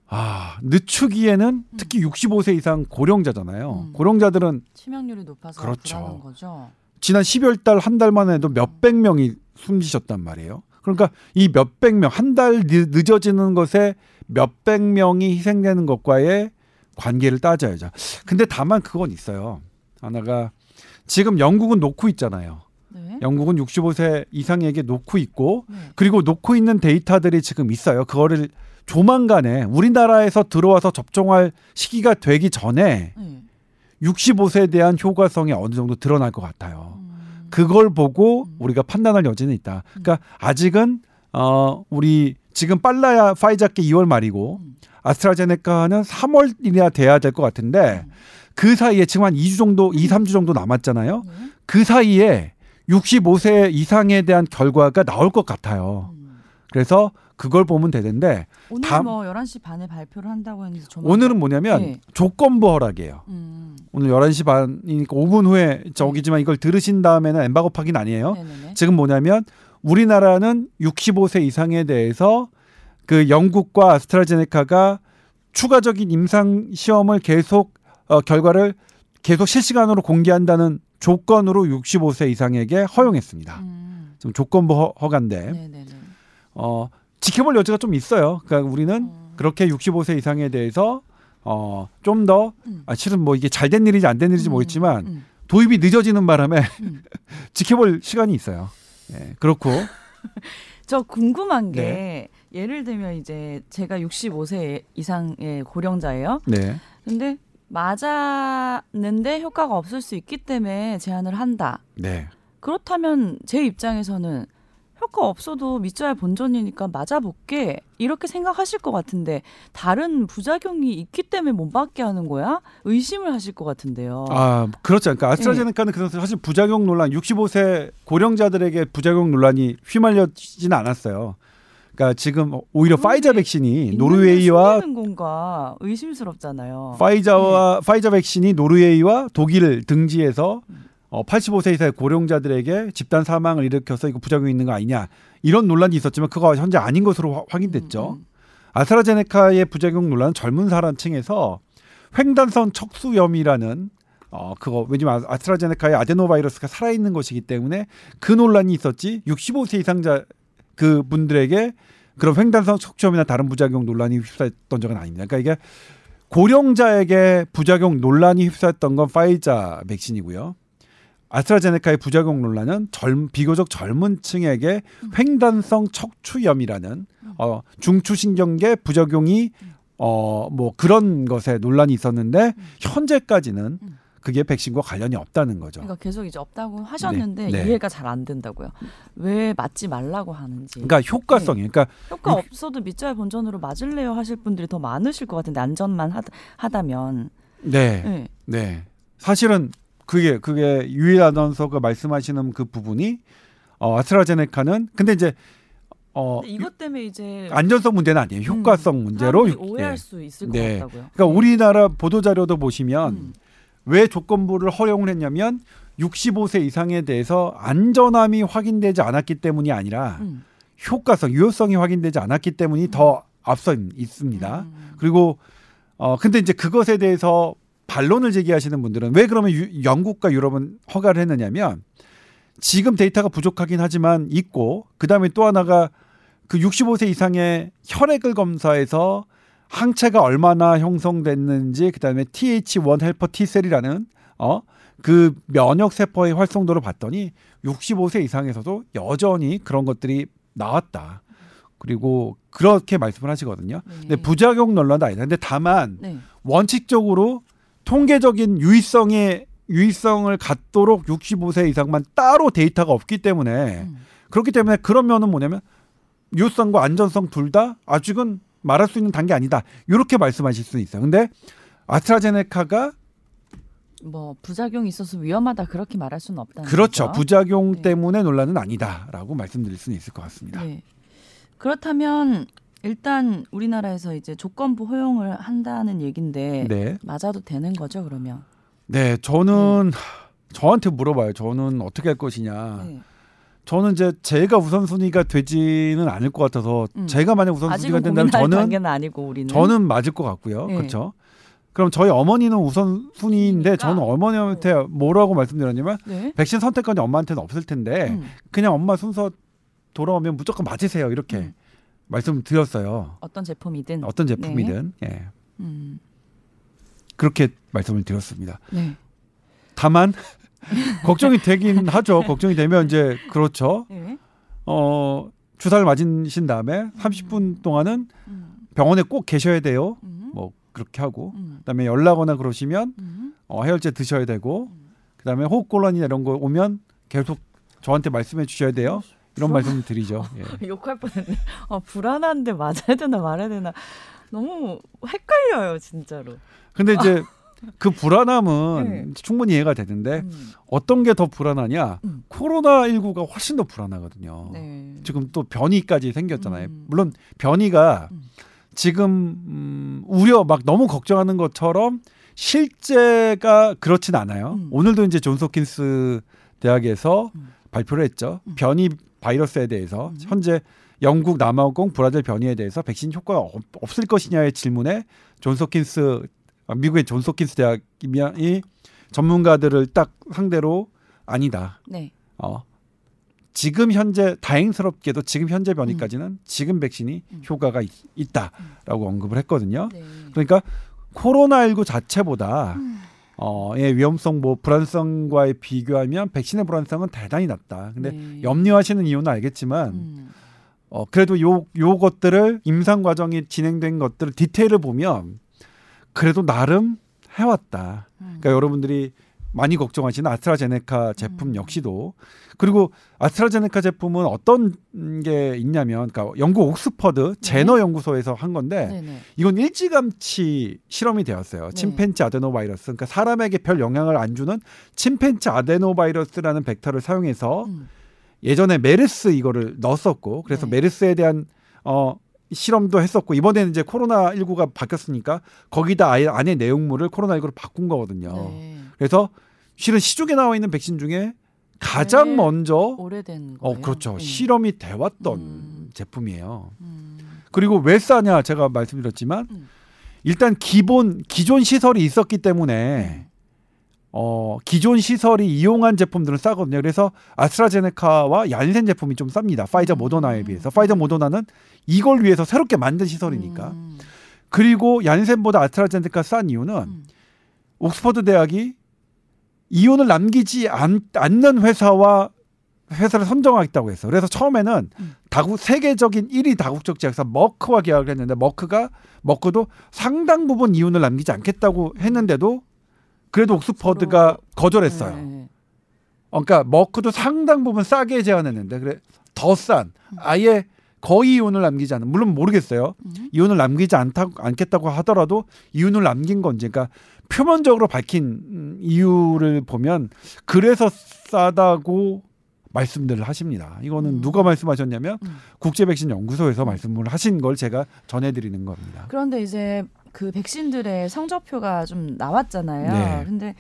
아, 늦추기에는 특히 65세 이상 고령자잖아요. 음. 고령자들은 치명률이 높아서 그렇죠. 지난 12월 달 한 달만 해도 몇백 명이 숨지셨단 말이에요. 그러니까 이 몇백 명, 한 달 늦어지는 것에 몇백 명이 희생되는 것과의 관계를 따져야죠. 근데 다만 그건 있어요. 하나가 지금 영국은 놓고 있잖아요. 네. 영국은 65세 이상에게 놓고 있고 네. 그리고 놓고 있는 데이터들이 지금 있어요. 그거를 조만간에 우리나라에서 들어와서 접종할 시기가 되기 전에 네. 65세에 대한 효과성이 어느 정도 드러날 것 같아요. 음. 그걸 보고 음. 우리가 판단할 여지는 있다. 그러니까 아직은 어 우리 지금 빨라야 파이자께 2월 말이고 음. 아스트라제네카는 3월이나 돼야 될 것 같은데 음. 그 사이에 지금 한 2주 정도, 2, 3주 정도 남았잖아요. 네. 그 사이에 65세 이상에 대한 결과가 나올 것 같아요. 음. 그래서 그걸 보면 되는데 오늘 다음- 뭐 11시 반에 발표를 한다고 했는데 오늘은 뭐냐면 네. 조건부 허락이에요. 음. 오늘 11시 반이니까 5분 후에 저기지만 이걸 들으신 다음에는 엠바고 파긴 아니에요. 네네네. 지금 뭐냐면 우리나라는 65세 이상에 대해서 그 영국과 아스트라제네카가 추가적인 임상 시험을 계속 어, 결과를 계속 실시간으로 공개한다는 조건으로 65세 이상에게 허용했습니다. 음. 지금 조건부 허, 허가인데 네네네. 어, 지켜볼 여지가 좀 있어요. 그러니까 우리는 음. 그렇게 65세 이상에 대해서 어, 좀더 음. 아, 실은 뭐 이게 잘 된 일인지 안 된 일인지 음, 모르겠지만 음. 도입이 늦어지는 바람에 음. 지켜볼 시간이 있어요. 예, 그렇고 저 궁금한 게 네. 예를 들면 이제 제가 65세 이상의 고령자예요. 네. 근데 맞았는데 효과가 없을 수 있기 때문에 제한을 한다. 네. 그렇다면 제 입장에서는 효과 없어도 믿져야 본전이니까 맞아볼게 이렇게 생각하실 것 같은데 다른 부작용이 있기 때문에 못 맞게 하는 거야? 의심을 하실 것 같은데요. 아, 그렇죠. 그러니까 아스트라제네카는 그래서 사실 부작용 논란 65세 고령자들에게 부작용 논란이 휘말려지지는 않았어요. 그러니까 지금 오히려 파이자 백신이 노르웨이와 건가 의심스럽잖아요. 파이자와 파이자 백신이 노르웨이와 독일을 등지해서 어, 85세 이상의 고령자들에게 집단 사망을 일으켜서 이거 부작용이 있는 거 아니냐 이런 논란이 있었지만 그거 현재 아닌 것으로 화- 확인됐죠. 음, 음. 아스트라제네카의 부작용 논란은 젊은 사람층에서 횡단성 척수염이라는 어 그거 왜냐면 아- 아스트라제네카의 아데노바이러스가 살아있는 것이기 때문에 그 논란이 있었지 65세 이상자 그 분들에게 그런 횡단성 척수염이나 다른 부작용 논란이 휩싸였던 적은 아닙니다. 그러니까 이게 고령자에게 부작용 논란이 휩싸였던 건 파이자 백신이고요. 아스트라제네카의 부작용 논란은 젊, 비교적 젊은 층에게 횡단성 척추염이라는 어, 중추신경계 부작용이 어, 뭐 그런 것에 논란이 있었는데 현재까지는 음. 그게 백신과 관련이 없다는 거죠. 그러니까 계속 이제 없다고 하셨는데 네. 이해가 잘 안 된다고요. 왜 맞지 말라고 하는지. 그러니까 효과성이 그러니까 효과 육- 없어도 밑자의 본전으로 맞을래요 하실 분들이 더 많으실 것 같은데 안전만 하다, 하다면. 네. 네. 네. 사실은 그게 그게 유일 아나운서가 말씀하시는 그 부분이 어, 아스트라제네카는 근데 이제 어 근데 이것 때문에 이제 안전성 문제는 아니에요. 효과성 문제로 사람들이 육- 오해할 예. 수 있을 네. 것 같다고요. 그러니까 우리나라 보도 자료도 보시면 음. 왜 조건부를 허용을 했냐면 65세 이상에 대해서 안전함이 확인되지 않았기 때문이 아니라 음. 효과성, 유효성이 확인되지 않았기 때문이 더 앞서 있- 있습니다. 음. 그리고 어 근데 이제 그것에 대해서 반론을 제기하시는 분들은 왜 그러면 유- 영국과 유럽은 허가를 했느냐면 지금 데이터가 부족하긴 하지만 있고 그다음에 또 하나가 그 65세 이상의 혈액을 검사해서 항체가 얼마나 형성됐는지 그다음에 TH1 헬퍼 T셀이라는 어 그 면역 세포의 활성도를 봤더니 65세 이상에서도 여전히 그런 것들이 나왔다. 그리고 그렇게 말씀을 하시거든요. 네. 근데 부작용 논란도 아니다. 근데 다만 네. 원칙적으로 통계적인 유의성의 유의성을 갖도록 65세 이상만 따로 데이터가 없기 때문에 음. 그렇기 때문에 그런 면은 뭐냐면 유효성과 안전성 둘 다 아직은 말할 수 있는 단계 아니다. 이렇게 말씀하실 수 있어요. 근데 아스트라제네카가 뭐 부작용이 있어서 위험하다 그렇게 말할 수는 없다는 그렇죠. 거죠. 부작용 네. 때문에 논란은 아니다라고 말씀드릴 수는 있을 것 같습니다. 네. 그렇다면 일단 우리나라에서 이제 조건부 허용을 한다는 얘긴데 네. 맞아도 되는 거죠 그러면? 네, 저는 저한테 물어봐요. 저는 어떻게 할 것이냐. 네. 저는 이제 제가 우선순위가 되지는 않을 것 같아서 음. 제가 만약 우선순위가 된다면 저는 아니고 저는 맞을 것 같고요. 네. 그렇죠. 그럼 저희 어머니는 우선순위인데 그러니까. 저는 어머니한테 뭐라고 말씀드렸냐면 네. 백신 선택권이 엄마한테는 없을 텐데 음. 그냥 엄마 순서 돌아오면 무조건 맞으세요 이렇게 음. 말씀드렸어요. 어떤 제품이든 어떤 제품이든 예. 음. 그렇게 말씀을 드렸습니다. 네. 다만 걱정이 되긴 하죠. 걱정이 되면 이제 그렇죠. 네. 어 주사를 맞으신 다음에 30분 동안은 음. 병원에 꼭 계셔야 돼요. 음. 뭐 그렇게 하고 음. 그다음에 열나거나 그러시면 음. 어, 해열제 드셔야 되고 그다음에 호흡곤란이나 이런 거 오면 계속 저한테 말씀해 주셔야 돼요. 이런 말씀 드리죠. 예. 욕할 뻔했네. 아 불안한데 맞아야 되나 말아야 되나 너무 헷갈려요 진짜로. 근데 이제 그 불안함은 네. 충분히 이해가 되는데 음. 어떤 게 더 불안하냐? 음. 코로나 19가 훨씬 더 불안하거든요. 네. 지금 또 변이까지 생겼잖아요. 음. 물론 변이가 음. 지금 음, 우려 막 너무 걱정하는 것처럼 실제가 그렇진 않아요. 음. 오늘도 이제 존스홉킨스 대학에서 음. 발표를 했죠. 음. 변이 바이러스에 대해서 음. 현재 영국, 남아공, 브라질 변이에 대해서 백신 효과가 없- 없을 것이냐의 질문에 존스홉킨스 아, 미국의 존스홉킨스 대학이 전문가들을 딱 상대로 아니다. 네. 어. 지금 현재 다행스럽게도 지금 현재 변이까지는 지금 백신이 음. 효과가 있, 다라고 언급을 했거든요. 네. 그러니까 코로나19 자체보다 음. 어, 의 위험성 뭐 불안성과의 비교하면 백신의 불안성은 대단히 낮다. 근데 네. 염려하시는 이유는 알겠지만 음. 어, 그래도 요 요것들을 임상 과정이 진행된 것들을 디테일을 보면 그래도 나름 해왔다. 음. 그러니까 여러분들이 많이 걱정하시는 아스트라제네카 제품 음. 역시도 그리고 아스트라제네카 제품은 어떤 게 있냐면 그러니까 영국 옥스퍼드 제너 연구소에서 한 건데 네. 이건 일찌감치 실험이 되었어요. 네. 침팬지 아데노바이러스. 그러니까 사람에게 별 영향을 안 주는 침팬지 아데노바이러스라는 벡터를 사용해서 음. 예전에 메르스 이거를 넣었었고 그래서 네. 메르스에 대한 어 실험도 했었고 이번에는 이제 코로나 19가 바뀌었으니까 거기다 아예 안에 내용물을 코로나 19로 바꾼 거거든요. 네. 그래서 실은 시중에 나와 있는 백신 중에 가장 제일 먼저 오래된 거예요. 어 그렇죠 네. 실험이 돼 왔던 음. 제품이에요. 음. 그리고 왜 싸냐 제가 말씀드렸지만 음. 일단 기본 기존 시설이 있었기 때문에 음. 어 기존 시설이 이용한 제품들은 싸거든요. 그래서 아스트라제네카와 얀센 제품이 좀 쌉니다. 파이저 음. 모더나에 비해서 파이저 모더나는 이걸 위해서 새롭게 만든 시설이니까. 음. 그리고 얀센보다 아스트라제네카 싼 이유는 음. 옥스퍼드 대학이 이윤을 남기지 않, 않는 회사와 회사를 선정하겠다고 했어. 그래서 처음에는 음. 다국 세계적인 1위 다국적 제약사 머크와 계약을 했는데 머크가 머크도 상당 부분 이윤을 남기지 않겠다고 했는데도 그래도 옥스퍼드가 거절했어요. 네. 어, 그러니까 머크도 상당 부분 싸게 제안했는데 그래 더 싼 아예 거의 이윤을 남기지 않는 물론 모르겠어요. 음. 이윤을 남기지 않다, 않겠다고 하더라도 이윤을 남긴 건지 그러니까 표면적으로 밝힌 음, 이유를 보면 그래서 싸다고 말씀들을 하십니다. 이거는 음. 누가 말씀하셨냐면 음. 국제 백신 연구소에서 말씀을 하신 걸 제가 전해드리는 겁니다. 그런데 이제 그 백신들의 성적표가 좀 나왔잖아요. 네. 근데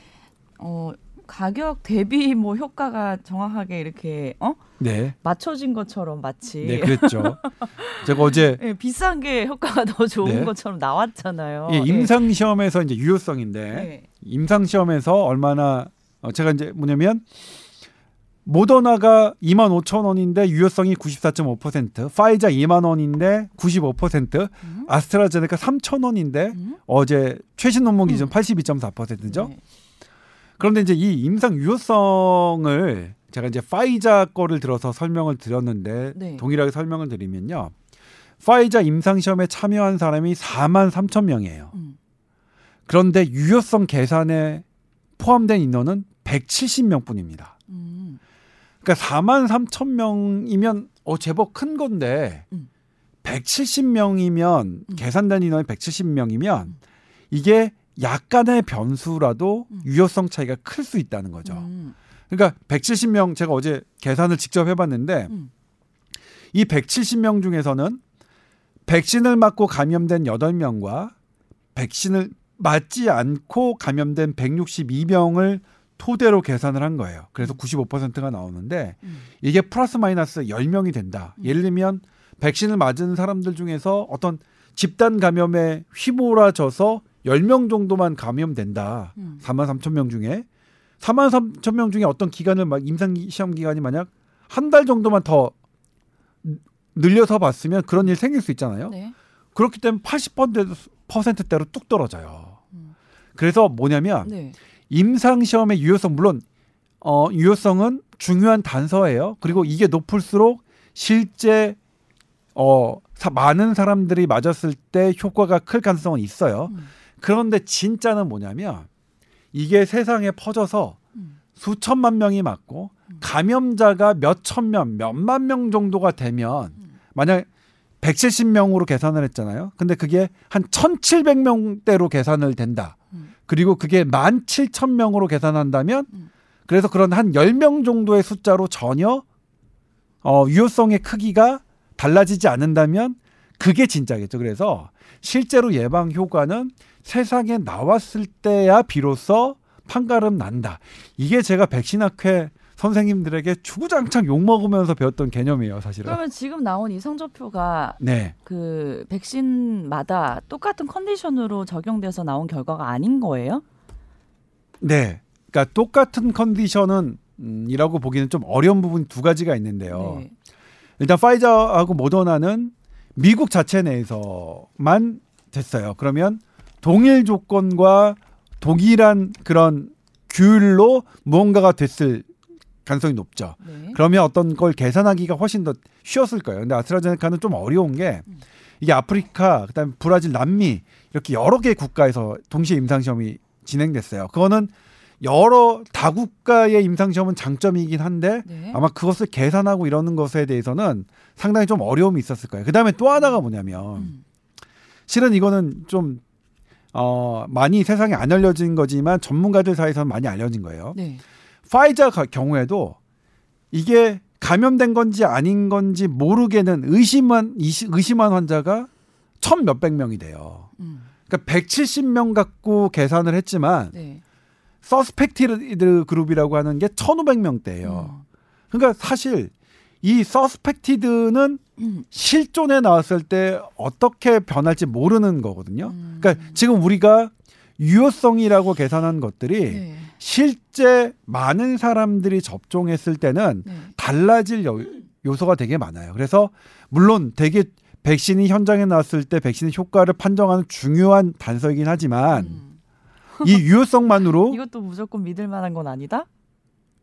어 가격 대비 뭐 효과가 정확하게 이렇게 어 네, 맞춰진 것처럼 마치 네 그랬죠. 제가 어제 예, 비싼 게 효과가 더 좋은 네. 것처럼 나왔잖아요. 예, 임상 시험에서 이제 유효성인데 예. 임상 시험에서 얼마나 어, 제가 이제 뭐냐면 모더나가 2만 5천 원인데 유효성이 94.5%, 파이자 2만 원인데 95%, 음? 아스트라제네카 3천 원인데 음? 어제 최신 논문 기준 음. 82.4%죠. 네. 그런데 이제 이 임상 유효성을 제가 이제 파이자 거를 들어서 설명을 드렸는데 네. 동일하게 설명을 드리면요. 파이자 임상 시험에 참여한 사람이 4만 3천 명이에요. 음. 그런데 유효성 계산에 포함된 인원은 170명뿐입니다. 음. 그러니까 4만 3천 명이면 어 제법 큰 건데 음. 170명이면 음. 계산된 인원이 170명이면 음. 이게 약간의 변수라도 음. 유효성 차이가 클 수 있다는 거죠. 음. 그러니까 170명 제가 어제 계산을 직접 해봤는데 음. 이 170명 중에서는 백신을 맞고 감염된 8명과 백신을 맞지 않고 감염된 162명을 토대로 계산을 한 거예요. 그래서 95%가 나오는데 음. 이게 플러스 마이너스 10명이 된다. 음. 예를 들면 백신을 맞은 사람들 중에서 어떤 집단 감염에 휘몰아져서 10명 정도만 감염된다. 음. 4만 3천 명 중에 4만 3천 명 중에 어떤 기간을 막 임상 시험 기간이 만약 한 달 정도만 더 늘려서 봤으면 그런 일 생길 수 있잖아요. 네. 그렇기 때문에 80%대로 뚝 떨어져요. 음. 그래서 뭐냐면 네. 임상 시험의 유효성 물론 어 유효성은 중요한 단서예요. 그리고 이게 높을수록 실제 어 사- 많은 사람들이 맞았을 때 효과가 클 가능성은 있어요. 음. 그런데 진짜는 뭐냐면 이게 세상에 퍼져서 음. 수천만 명이 맞고 감염자가 몇천 명, 몇만 명 정도가 되면 음. 만약 170명으로 계산을 했잖아요. 근데 그게 한 1,700명대로 계산을 된다. 음. 그리고 그게 17,000명으로 계산한다면 음. 그래서 그런 한 10명 정도의 숫자로 전혀 어, 유효성의 크기가 달라지지 않는다면 그게 진짜겠죠. 그래서 실제로 예방 효과는 세상에 나왔을 때야 비로소 판가름 난다. 이게 제가 백신학회 선생님들에게 주구장창 욕 먹으면서 배웠던 개념이에요, 사실은. 그러면 지금 나온 이 성적표가 네. 그 백신마다 똑같은 컨디션으로 적용돼서 나온 결과가 아닌 거예요? 네. 그러니까 똑같은 컨디션은 음, 이라고 보기는 좀 어려운 부분 두 가지가 있는데요. 네. 일단 파이저하고 모더나는 미국 자체 내에서만 됐어요. 그러면 동일 조건과 동일한 그런 규율로 무언가가 됐을 가능성이 높죠. 네. 그러면 어떤 걸 계산하기가 훨씬 더 쉬웠을 거예요. 근데 아스트라제네카는 좀 어려운 게 음. 이게 아프리카, 그다음에 브라질, 남미 이렇게 여러 개 국가에서 동시에 임상 시험이 진행됐어요. 그거는 여러 다국가의 임상 시험은 장점이긴 한데 네. 아마 그것을 계산하고 이러는 것에 대해서는 상당히 좀 어려움이 있었을 거예요. 그 다음에 또 하나가 뭐냐면 음. 실은 이거는 좀 어, 많이 세상에 안 알려진 거지만 전문가들 사이에서는 많이 알려진 거예요. 네. 파이자 가- 경우에도 이게 감염된 건지 아닌 건지 모르게는 의심한 의심- 의심한 환자가 천 몇백 명이 돼요. 음. 그러니까 170명 갖고 계산을 했지만 네. suspected group이라고 하는 게 1,500명대예요. 그러니까 사실 이 서스펙티드는 음. 실존에 나왔을 때 어떻게 변할지 모르는 거거든요. 음. 그러니까 지금 우리가 유효성이라고 계산한 것들이 네. 실제 많은 사람들이 접종했을 때는 네. 달라질 요, 요소가 되게 많아요. 그래서 물론 되게 백신이 현장에 나왔을 때 백신의 효과를 판정하는 중요한 단서이긴 하지만 음. 이 유효성만으로 이것도 무조건 믿을 만한 건 아니다?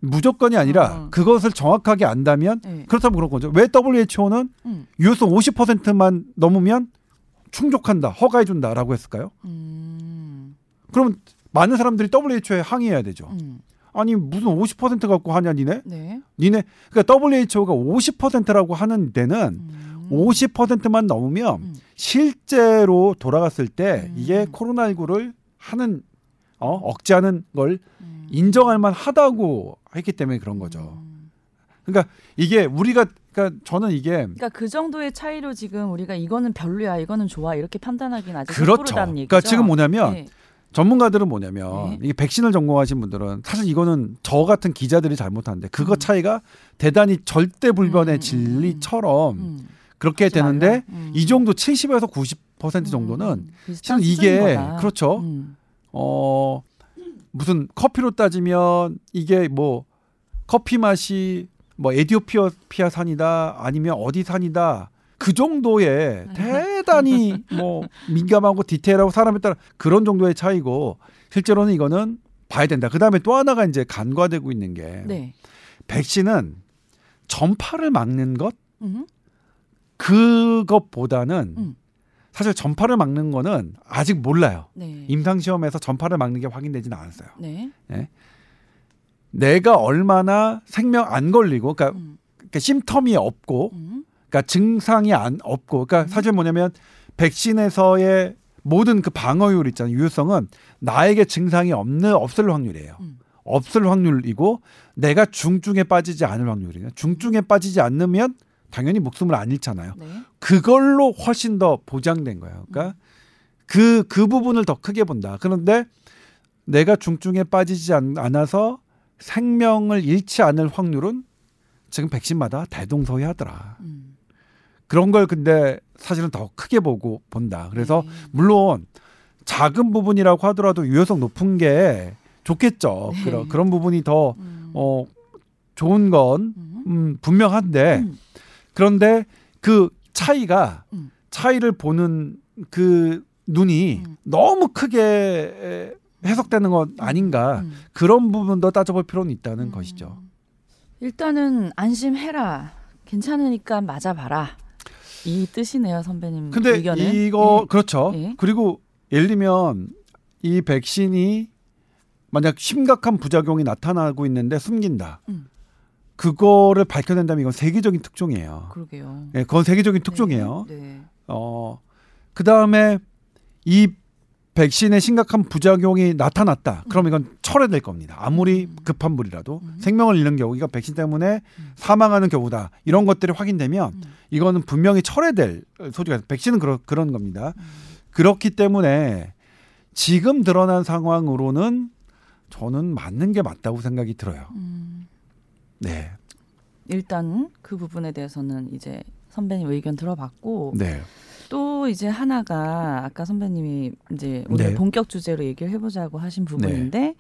무조건이 아니라 어. 그것을 정확하게 안다면 네. 그렇다면 그런 거죠. 왜 WHO는 음. 유효성 50%만 넘으면 충족한다, 허가해 준다라고 했을까요? 음. 그러면 많은 사람들이 WHO에 항의해야 되죠. 음. 아니 무슨 50% 갖고 하냐 니네? 네. 니네 그러니까 WHO가 50%라고 하는 데는 음. 50%만 넘으면 음. 실제로 돌아갔을 때 음. 이게 코로나19를 하는 어, 억제하는 걸 음. 인정할 만하다고 했기 때문에 그런 거죠. 음. 그러니까 이게 우리가 그러니까 저는 이게 그러니까 그 정도의 차이로 지금 우리가 이거는 별로야, 이거는 좋아 이렇게 판단하기는 아직 그렇죠. 그러니까 지금 뭐냐면 네. 전문가들은 뭐냐면 네. 이게 백신을 전공하신 분들은 사실 이거는 저 같은 기자들이 잘못하는데 그거 음. 차이가 대단히 절대 불변의 음. 진리처럼 음. 그렇게 되는데. 음. 이 정도 70에서 90% 정도는 음. 실은 이게 거다. 그렇죠. 음. 어 무슨 커피로 따지면 이게 뭐 커피 맛이 뭐 에디오피아 산이다 아니면 어디 산이다 그 정도의 대단히 뭐 민감하고 디테일하고 사람에 따라 그런 정도의 차이고 실제로는 이거는 봐야 된다. 그 다음에 또 하나가 이제 간과되고 있는 게 네. 백신은 전파를 막는 것 음. 그것보다는 음. 사실 전파를 막는 거는 아직 몰라요. 네. 임상 시험에서 전파를 막는 게 확인되지는 않았어요. 네. 내가 얼마나 생명 안 걸리고, 그러니까, 음. 그러니까 심텀이 없고, 음. 그러니까 증상이 안 없고, 그러니까 사실 뭐냐면 백신에서의 모든 그 방어율 있잖아요. 유효성은 나에게 증상이 없는 없을 확률이에요. 음. 없을 확률이고 내가 중증에 빠지지 않을 확률이에요. 중증에 빠지지 않으면 당연히 목숨을 안 잃잖아요. 네. 그걸로 훨씬 더 보장된 거예요. 그러니까 그, 그 부분을 더 크게 본다. 그런데 내가 중증에 빠지지 않, 않아서 생명을 잃지 않을 확률은 지금 백신마다 대동소이하더라. 음. 그런 걸 근데 사실은 더 크게 보고 본다. 그래서 네. 물론 작은 부분이라고 하더라도 유효성 높은 게 좋겠죠. 네. 그런 그런 부분이 더 음. 어, 좋은 건 음. 음, 분명한데 음. 그런데 그 차이가 음. 차이를 보는 그 눈이 음. 너무 크게 해석되는 것 아닌가 음. 그런 부분도 따져볼 필요는 있다는 음. 것이죠. 일단은 안심해라. 괜찮으니까 맞아봐라. 이 뜻이네요, 선배님 근데 의견은. 이거 예. 그렇죠. 예. 그리고 예를 들면 이 백신이 만약 심각한 부작용이 나타나고 있는데 숨긴다. 음. 그거를 밝혀낸다면 이건 세계적인 특종이에요. 그러게요. 예, 그건 세계적인 특종이에요. 네. 네. 어, 그 다음에 이 백신의 심각한 부작용이 나타났다. 그럼 이건 철회될 겁니다. 아무리 음. 급한 불이라도 음. 생명을 잃는 경우, 이거 백신 때문에 음. 사망하는 경우다. 이런 것들이 확인되면 음. 이거는 분명히 철회될 소지가 있어요. 백신은 그런 그런 겁니다. 음. 그렇기 때문에 지금 드러난 상황으로는 저는 맞는 게 맞다고 생각이 들어요. 음. 네, 일단 그 부분에 대해서는 이제 선배님 의견 들어봤고 네, 또 이제 하나가 아까 선배님이 이제 오늘 네. 본격 주제로 얘기를 해보자고 하신 부분인데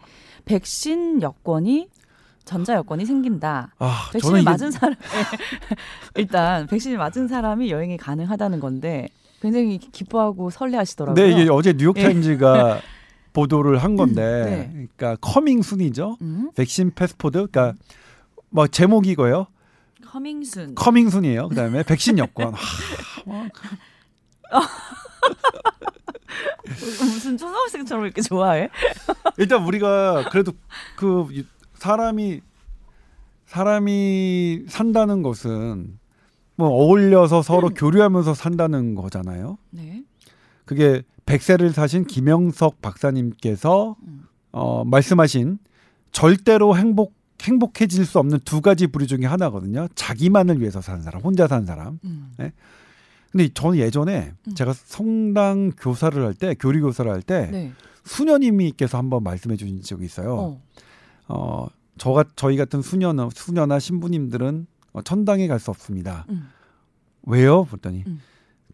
백신 여권이 전자 여권이 생긴다. 아, 백신을 저는 이게 맞은 사람 일단 백신을 맞은 사람이 여행이 가능하다는 건데 굉장히 기뻐하고 설레하시더라고요. 네 이게 어제 뉴욕 예. 타임즈가 보도를 한 건데, 네. 그러니까 coming soon이죠. 음? 백신 passport, 그러니까 뭐 제목이 이거예요. coming soon. coming soon이에요. 그다음에 백신 여권. 하, 뭐, 무슨 초등학생처럼 이렇게 좋아해? 일단 우리가 그래도 그 이- 사람이 사람이 산다는 것은 뭐 어울려서 서로 교류하면서 산다는 거잖아요. 네. 그게 백세를 사신 김영석 박사님께서 음. 어, 말씀하신 절대로 행복 행복해질 수 없는 두 가지 부류 중에 하나거든요. 자기만을 위해서 사는 사람, 혼자 사는 사람. 음. 근데 저는 예전에 음. 제가 성당 교사를 할 때, 교리 교사를 할때 네. 수녀님께서 한번 말씀해 주신 적이 있어요. 어. 어, 저가 저희 같은 수녀나 수녀나 신부님들은 어, 천당에 갈 수 없습니다. 음. 왜요? 그랬더니 음.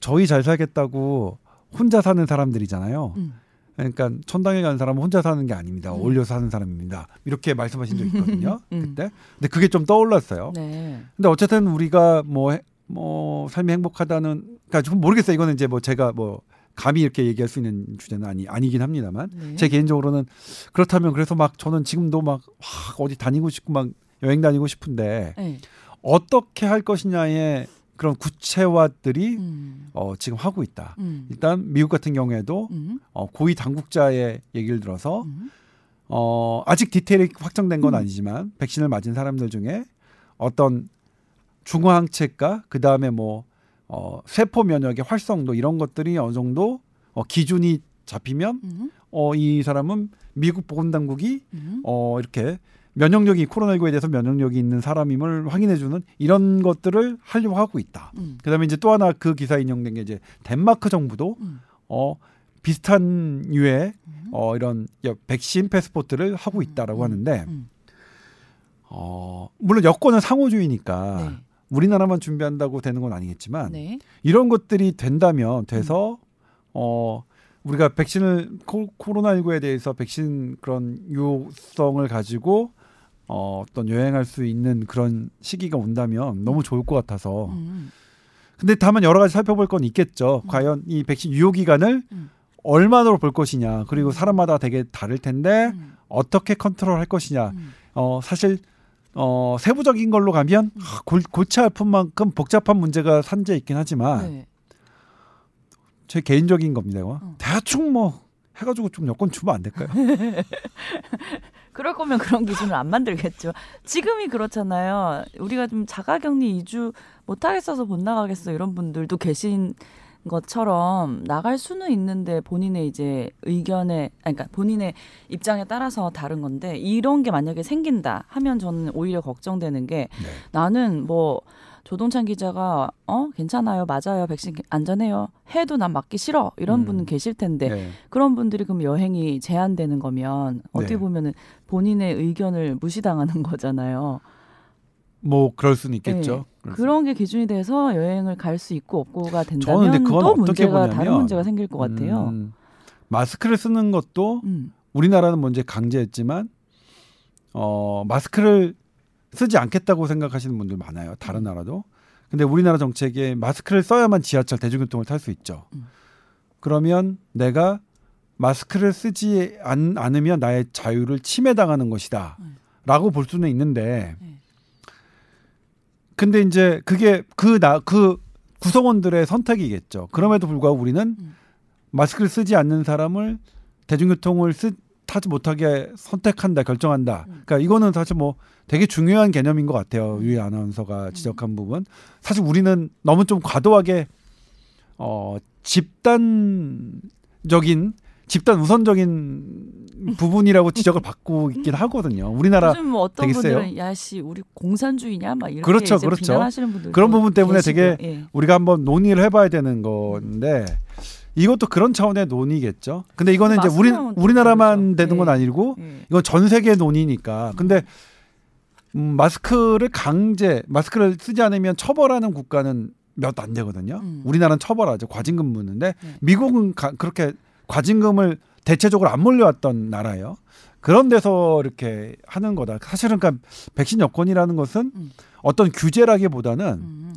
저희 잘 살겠다고 혼자 사는 사람들이잖아요. 음. 그러니까 천당에 가는 사람은 혼자 사는 게 아닙니다. 음. 어울려 사는 사람입니다. 이렇게 말씀하신 적이 있거든요. 음. 그때. 근데 그게 좀 떠올랐어요. 네. 근데 어쨌든 우리가 뭐, 해- 뭐 삶이 행복하다는 그러니까 좀 모르겠어요. 이거는 이제 뭐 제가 뭐 감히 이렇게 얘기할 수 있는 주제는 아니 아니긴 합니다만 네. 제 개인적으로는 그렇다면 그래서 막 저는 지금도 막 와, 어디 다니고 싶고 막 여행 다니고 싶은데 네. 어떻게 할 것이냐의 그런 구체화들이 음. 어, 지금 하고 있다. 음. 일단 미국 같은 경우에도 음. 어, 고위 당국자의 얘기를 들어서 음. 어, 아직 디테일이 확정된 건 음. 아니지만 백신을 맞은 사람들 중에 어떤 중화항체가 그 다음에 뭐 어, 세포 면역의 활성도 이런 것들이 어느 정도 어, 기준이 잡히면 음. 어, 이 사람은 미국 보건당국이 음. 어, 이렇게 면역력이 코로나19에 대해서 면역력이 있는 사람임을 확인해주는 이런 것들을 하려고 하고 있다. 음. 그다음에 이제 또 하나 그 기사 인용된 게 이제 덴마크 정부도 음. 어 비슷한 유의 음. 어 이런 여- 백신 패스포트를 하고 있다라고 음. 하는데 음. 어 물론 여권은 상호주의니까 네. 우리나라만 준비한다고 되는 건 아니겠지만 네. 이런 것들이 된다면 돼서 음. 어 우리가 백신을 코, 코로나19에 대해서 백신 그런 유효성을 가지고 어, 어떤 여행할 수 있는 그런 시기가 온다면 너무 좋을 것 같아서 음. 근데 다만 여러 가지 살펴볼 건 있겠죠. 음. 과연 이 백신 유효 기간을 음. 얼마나 볼 것이냐. 그리고 음. 사람마다 되게 다를 텐데 음. 어떻게 컨트롤할 것이냐. 음. 어 사실 어 세부적인 걸로 가면 음. 아, 골, 골치 아픈 만큼 복잡한 문제가 산재 있긴 하지만 네. 제 개인적인 겁니다. 이거. 어. 대충 뭐 해가지고 좀 여권 주면 안 될까요? 그럴 거면 그런 기준을 안 만들겠죠. 지금이 그렇잖아요. 우리가 좀 자가격리 이주 못 하겠어서 못 나가겠어 이런 분들도 계신 것처럼 나갈 수는 있는데 본인의 이제 의견에 아니, 그러니까 본인의 입장에 따라서 다른 건데 이런 게 만약에 생긴다 하면 저는 오히려 걱정되는 게 네. 나는 뭐 조동찬 기자가 어 괜찮아요 맞아요 백신 안전해요 해도 난 맞기 싫어 이런 음. 분은 계실 텐데 네. 그런 분들이 그럼 여행이 제한되는 거면 어떻게 네. 보면은 본인의 의견을 무시당하는 거잖아요. 뭐 그럴 수는 있겠죠. 네. 그런 게 기준이 돼서 여행을 갈 수 있고 없고가 된다면 또 어떻게 문제가 다른 보냐면, 문제가 생길 것 같아요. 음, 마스크를 쓰는 것도 음. 우리나라는 먼저 강제했지만 어 마스크를 쓰지 않겠다고 생각하시는 분들 많아요. 다른 음. 나라도. 근데 우리나라 정책에 마스크를 써야만 지하철 대중교통을 탈 수 있죠. 음. 그러면 내가 마스크를 쓰지 않, 않으면 나의 자유를 침해당하는 것이다. 음. 라고 볼 수는 있는데 네. 근데 이제 그게 그 나 그 구성원들의 선택이겠죠. 그럼에도 불구하고 우리는 음. 마스크를 쓰지 않는 사람을 대중교통을 쓰, 타지 못하게 선택한다, 결정한다. 음. 그러니까 이거는 사실 뭐 되게 중요한 개념인 것 같아요. 음. 유희 아나운서가 지적한 부분. 사실 우리는 너무 좀 과도하게 어 집단적인 집단 우선적인 부분이라고 지적을 받고 있긴 하거든요. 우리나라 뭐 어떤 되게. 분들은 야씨 우리 공산주의냐 막 이렇게 그렇죠, 그렇죠. 비난하시는 분들 그런 부분 때문에 되게 예. 우리가 한번 논의를 해봐야 되는 건데 이것도 그런 차원의 논의겠죠. 근데 이거는 이제 우리 우리나라만 다르죠. 되는 건 예. 아니고 예. 이건 전 세계 논의니까. 근데 음, 마스크를 강제 마스크를 쓰지 않으면 처벌하는 국가는 몇 안 되거든요. 음. 우리나라는 처벌하죠. 과징금 묻는데 네. 미국은 가, 그렇게 과징금을 대체적으로 안 몰려왔던 나라예요. 그런 데서 이렇게 하는 거다. 사실은 그러니까 백신 여권이라는 것은 음. 어떤 규제라기보다는 음.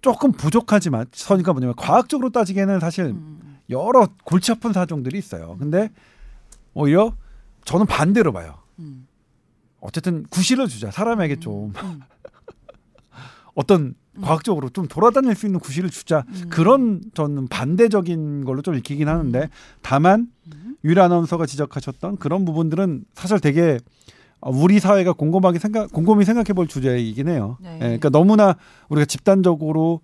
조금 부족하지만 그러니까 뭐냐면 과학적으로 따지기에는 사실 음. 여러 골치 아픈 사정들이 있어요. 근데 오히려 저는 반대로 봐요. 음. 어쨌든 구실을 주자. 사람에게 좀 음. 어떤 음. 과학적으로 좀 돌아다닐 수 있는 구실을 주자. 음. 그런 저는 반대적인 걸로 좀 읽히긴 하는데 다만 음. 유일 아나운서가 지적하셨던 그런 부분들은 사실 되게 어, 우리 사회가 곰곰하게 생각 곰곰이 생각해 볼 주제이긴 해요. 네. 예, 그러니까 너무나 우리가 집단적으로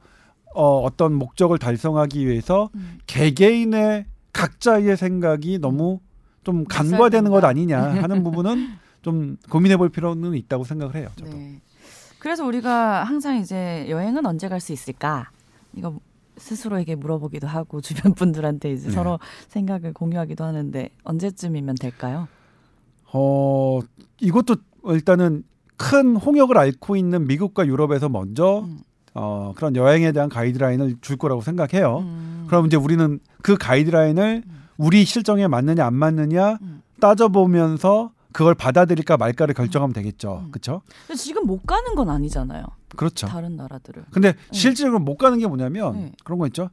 어, 어떤 목적을 달성하기 위해서 음. 개개인의 각자의 생각이 너무 좀 간과되는 것 아니냐 하는 부분은 좀 고민해 볼 필요는 있다고 생각을 해요. 저도. 네. 그래서 우리가 항상 이제 여행은 언제 갈 수 있을까? 이거 스스로에게 물어보기도 하고 주변 분들한테 이제 네. 서로 생각을 공유하기도 하는데 언제쯤이면 될까요? 어 이것도 일단은 큰 홍역을 앓고 있는 미국과 유럽에서 먼저 음. 어 그런 여행에 대한 가이드라인을 줄 거라고 생각해요. 음. 그럼 이제 우리는 그 가이드라인을 우리 실정에 맞느냐 안 맞느냐 음. 따져보면서 그걸 받아들일까 말까를 결정하면 되겠죠. 음. 그렇죠? 근데 지금 못 가는 건 아니잖아요. 그렇죠. 다른 나라들을. 근데 실질적으로 못 가는 게 뭐냐면 네. 그런 거 있죠.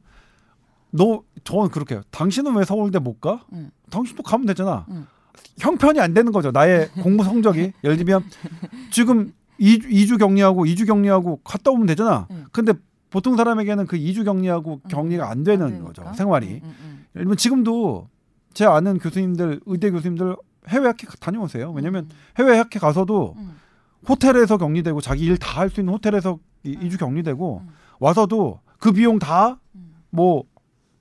너 저는 그렇게 해요. 당신은 왜 서울대 못 가? 응. 당신도 가면 되잖아. 응. 형편이 안 되는 거죠. 나의 공부 성적이 예를 들면 지금 2주, 2주 격리하고 2주 격리하고 갔다 오면 되잖아. 응. 근데 보통 사람에게는 그 2주 격리하고 응. 격리가 안 되는 안. 거죠. 생활이. 음, 음, 들면 지금도 제 아는 교수님들 의대 교수님들 해외 학회 다녀오세요. 음. 왜냐면 해외 학회 가서도 음, 호텔에서 격리되고 자기 일 다 할 수 있는 호텔에서 이, 음. 2주 격리되고 음. 와서도 그 비용 다 음, 뭐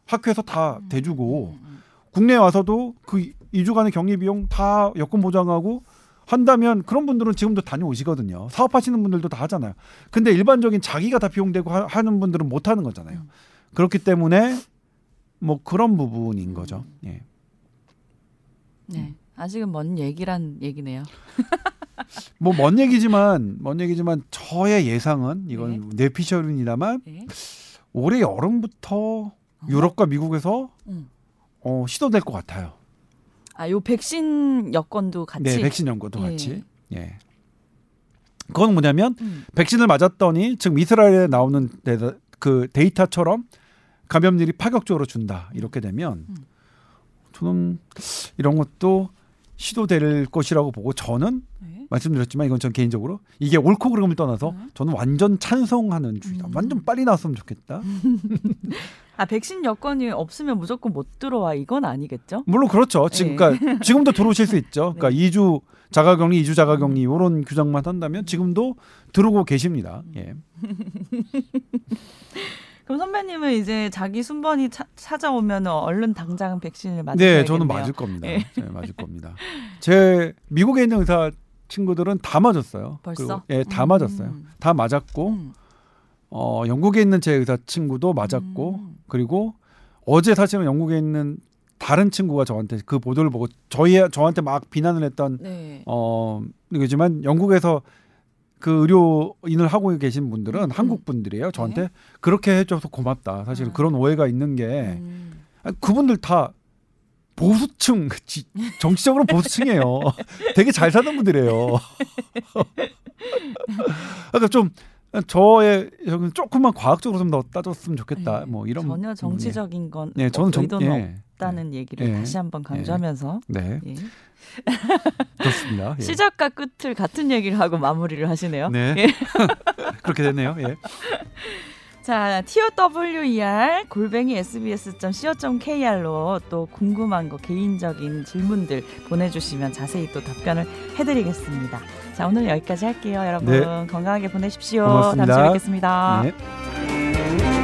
학회에서 다 음, 대주고 음, 음. 국내에 와서도 그 2주간의 격리 비용 다 여권 보장하고 한다면 그런 분들은 지금도 다녀오시거든요. 사업하시는 분들도 다 하잖아요. 근데 일반적인 자기가 다 비용되고 하, 하는 분들은 못 하는 거잖아요. 음. 그렇기 때문에 뭐 그런 부분인 거죠. 음. 예. 네. 아직은 먼 얘기란 얘기네요. 뭐 먼 얘기지만 먼 얘기지만 저의 예상은 이건 네. 내피셜입니다만 네. 올해 여름부터 유럽과 미국에서 음. 어, 시도될 것 같아요. 아, 요 백신 여건도 같이. 네, 백신 연구도 예. 같이. 예. 그건 뭐냐면 음. 백신을 맞았더니 지금 이스라엘에 나오는 데다, 그 데이터처럼 감염률이 파격적으로 준다. 이렇게 되면 음. 저는 이런 것도 시도될 것이라고 보고 저는 네. 말씀드렸지만 이건 전 개인적으로 이게 옳고 그름을 떠나서 음. 저는 완전 찬성하는 주의다. 음. 완전 빨리 나왔으면 좋겠다. 아, 백신 여건이 없으면 무조건 못 들어와 이건 아니겠죠? 물론 그렇죠. 지금 네. 그러니까 지금도 들어오실 수 있죠. 그러니까 네. 이 2주 자가격리, 2주 자가격리 이런 규정만 한다면 지금도 들어오고 계십니다. 음. 예. 그럼 선배님은 이제 자기 순번이 차, 찾아오면 얼른 당장 백신을 맞으셔야겠네요. 네, 저는 맞을 겁니다. 네. 네, 맞을 겁니다. 제 미국에 있는 의사 친구들은 다 맞았어요. 벌써? 그리고, 예, 다 음. 맞았어요. 다 맞았고 음. 어, 영국에 있는 제 의사 친구도 맞았고 음. 그리고 어제 사실은 영국에 있는 다른 친구가 저한테 그 보도를 보고 저희 저한테 막 비난을 했던 네. 어 이거지만 영국에서 그 의료인을 하고 계신 분들은 음, 한국 분들이에요. 저한테 그렇게 해줘서 고맙다. 사실 아. 은 그런 오해가 있는 게 음. 그분들 다 보수층 지- 정치적으로 보수층이에요. 되게 잘 사는 분들이에요. 그러니까 좀 저의 조금만 과학적으로 좀 더 따졌으면 좋겠다. 네. 뭐 이런 전혀. 정치적인 건 네, 저는 정, 의도는 예. 없다는 얘기를 예. 다시 한번 강조하면서 네, 예. 그렇습니다. 예. 시작과 끝을 같은 얘기를 하고 마무리를 하시네요. 네, 예. 그렇게 됐네요. 예. 자, TOWER 골뱅이 sbs.co.kr로 또 궁금한 거 개인적인 질문들 보내주시면 자세히 또 답변을 해드리겠습니다. 자, 오늘 여기까지 할게요. 여러분 네. 건강하게 보내십시오. 고맙습니다. 다음 주에 뵙겠습니다. 네.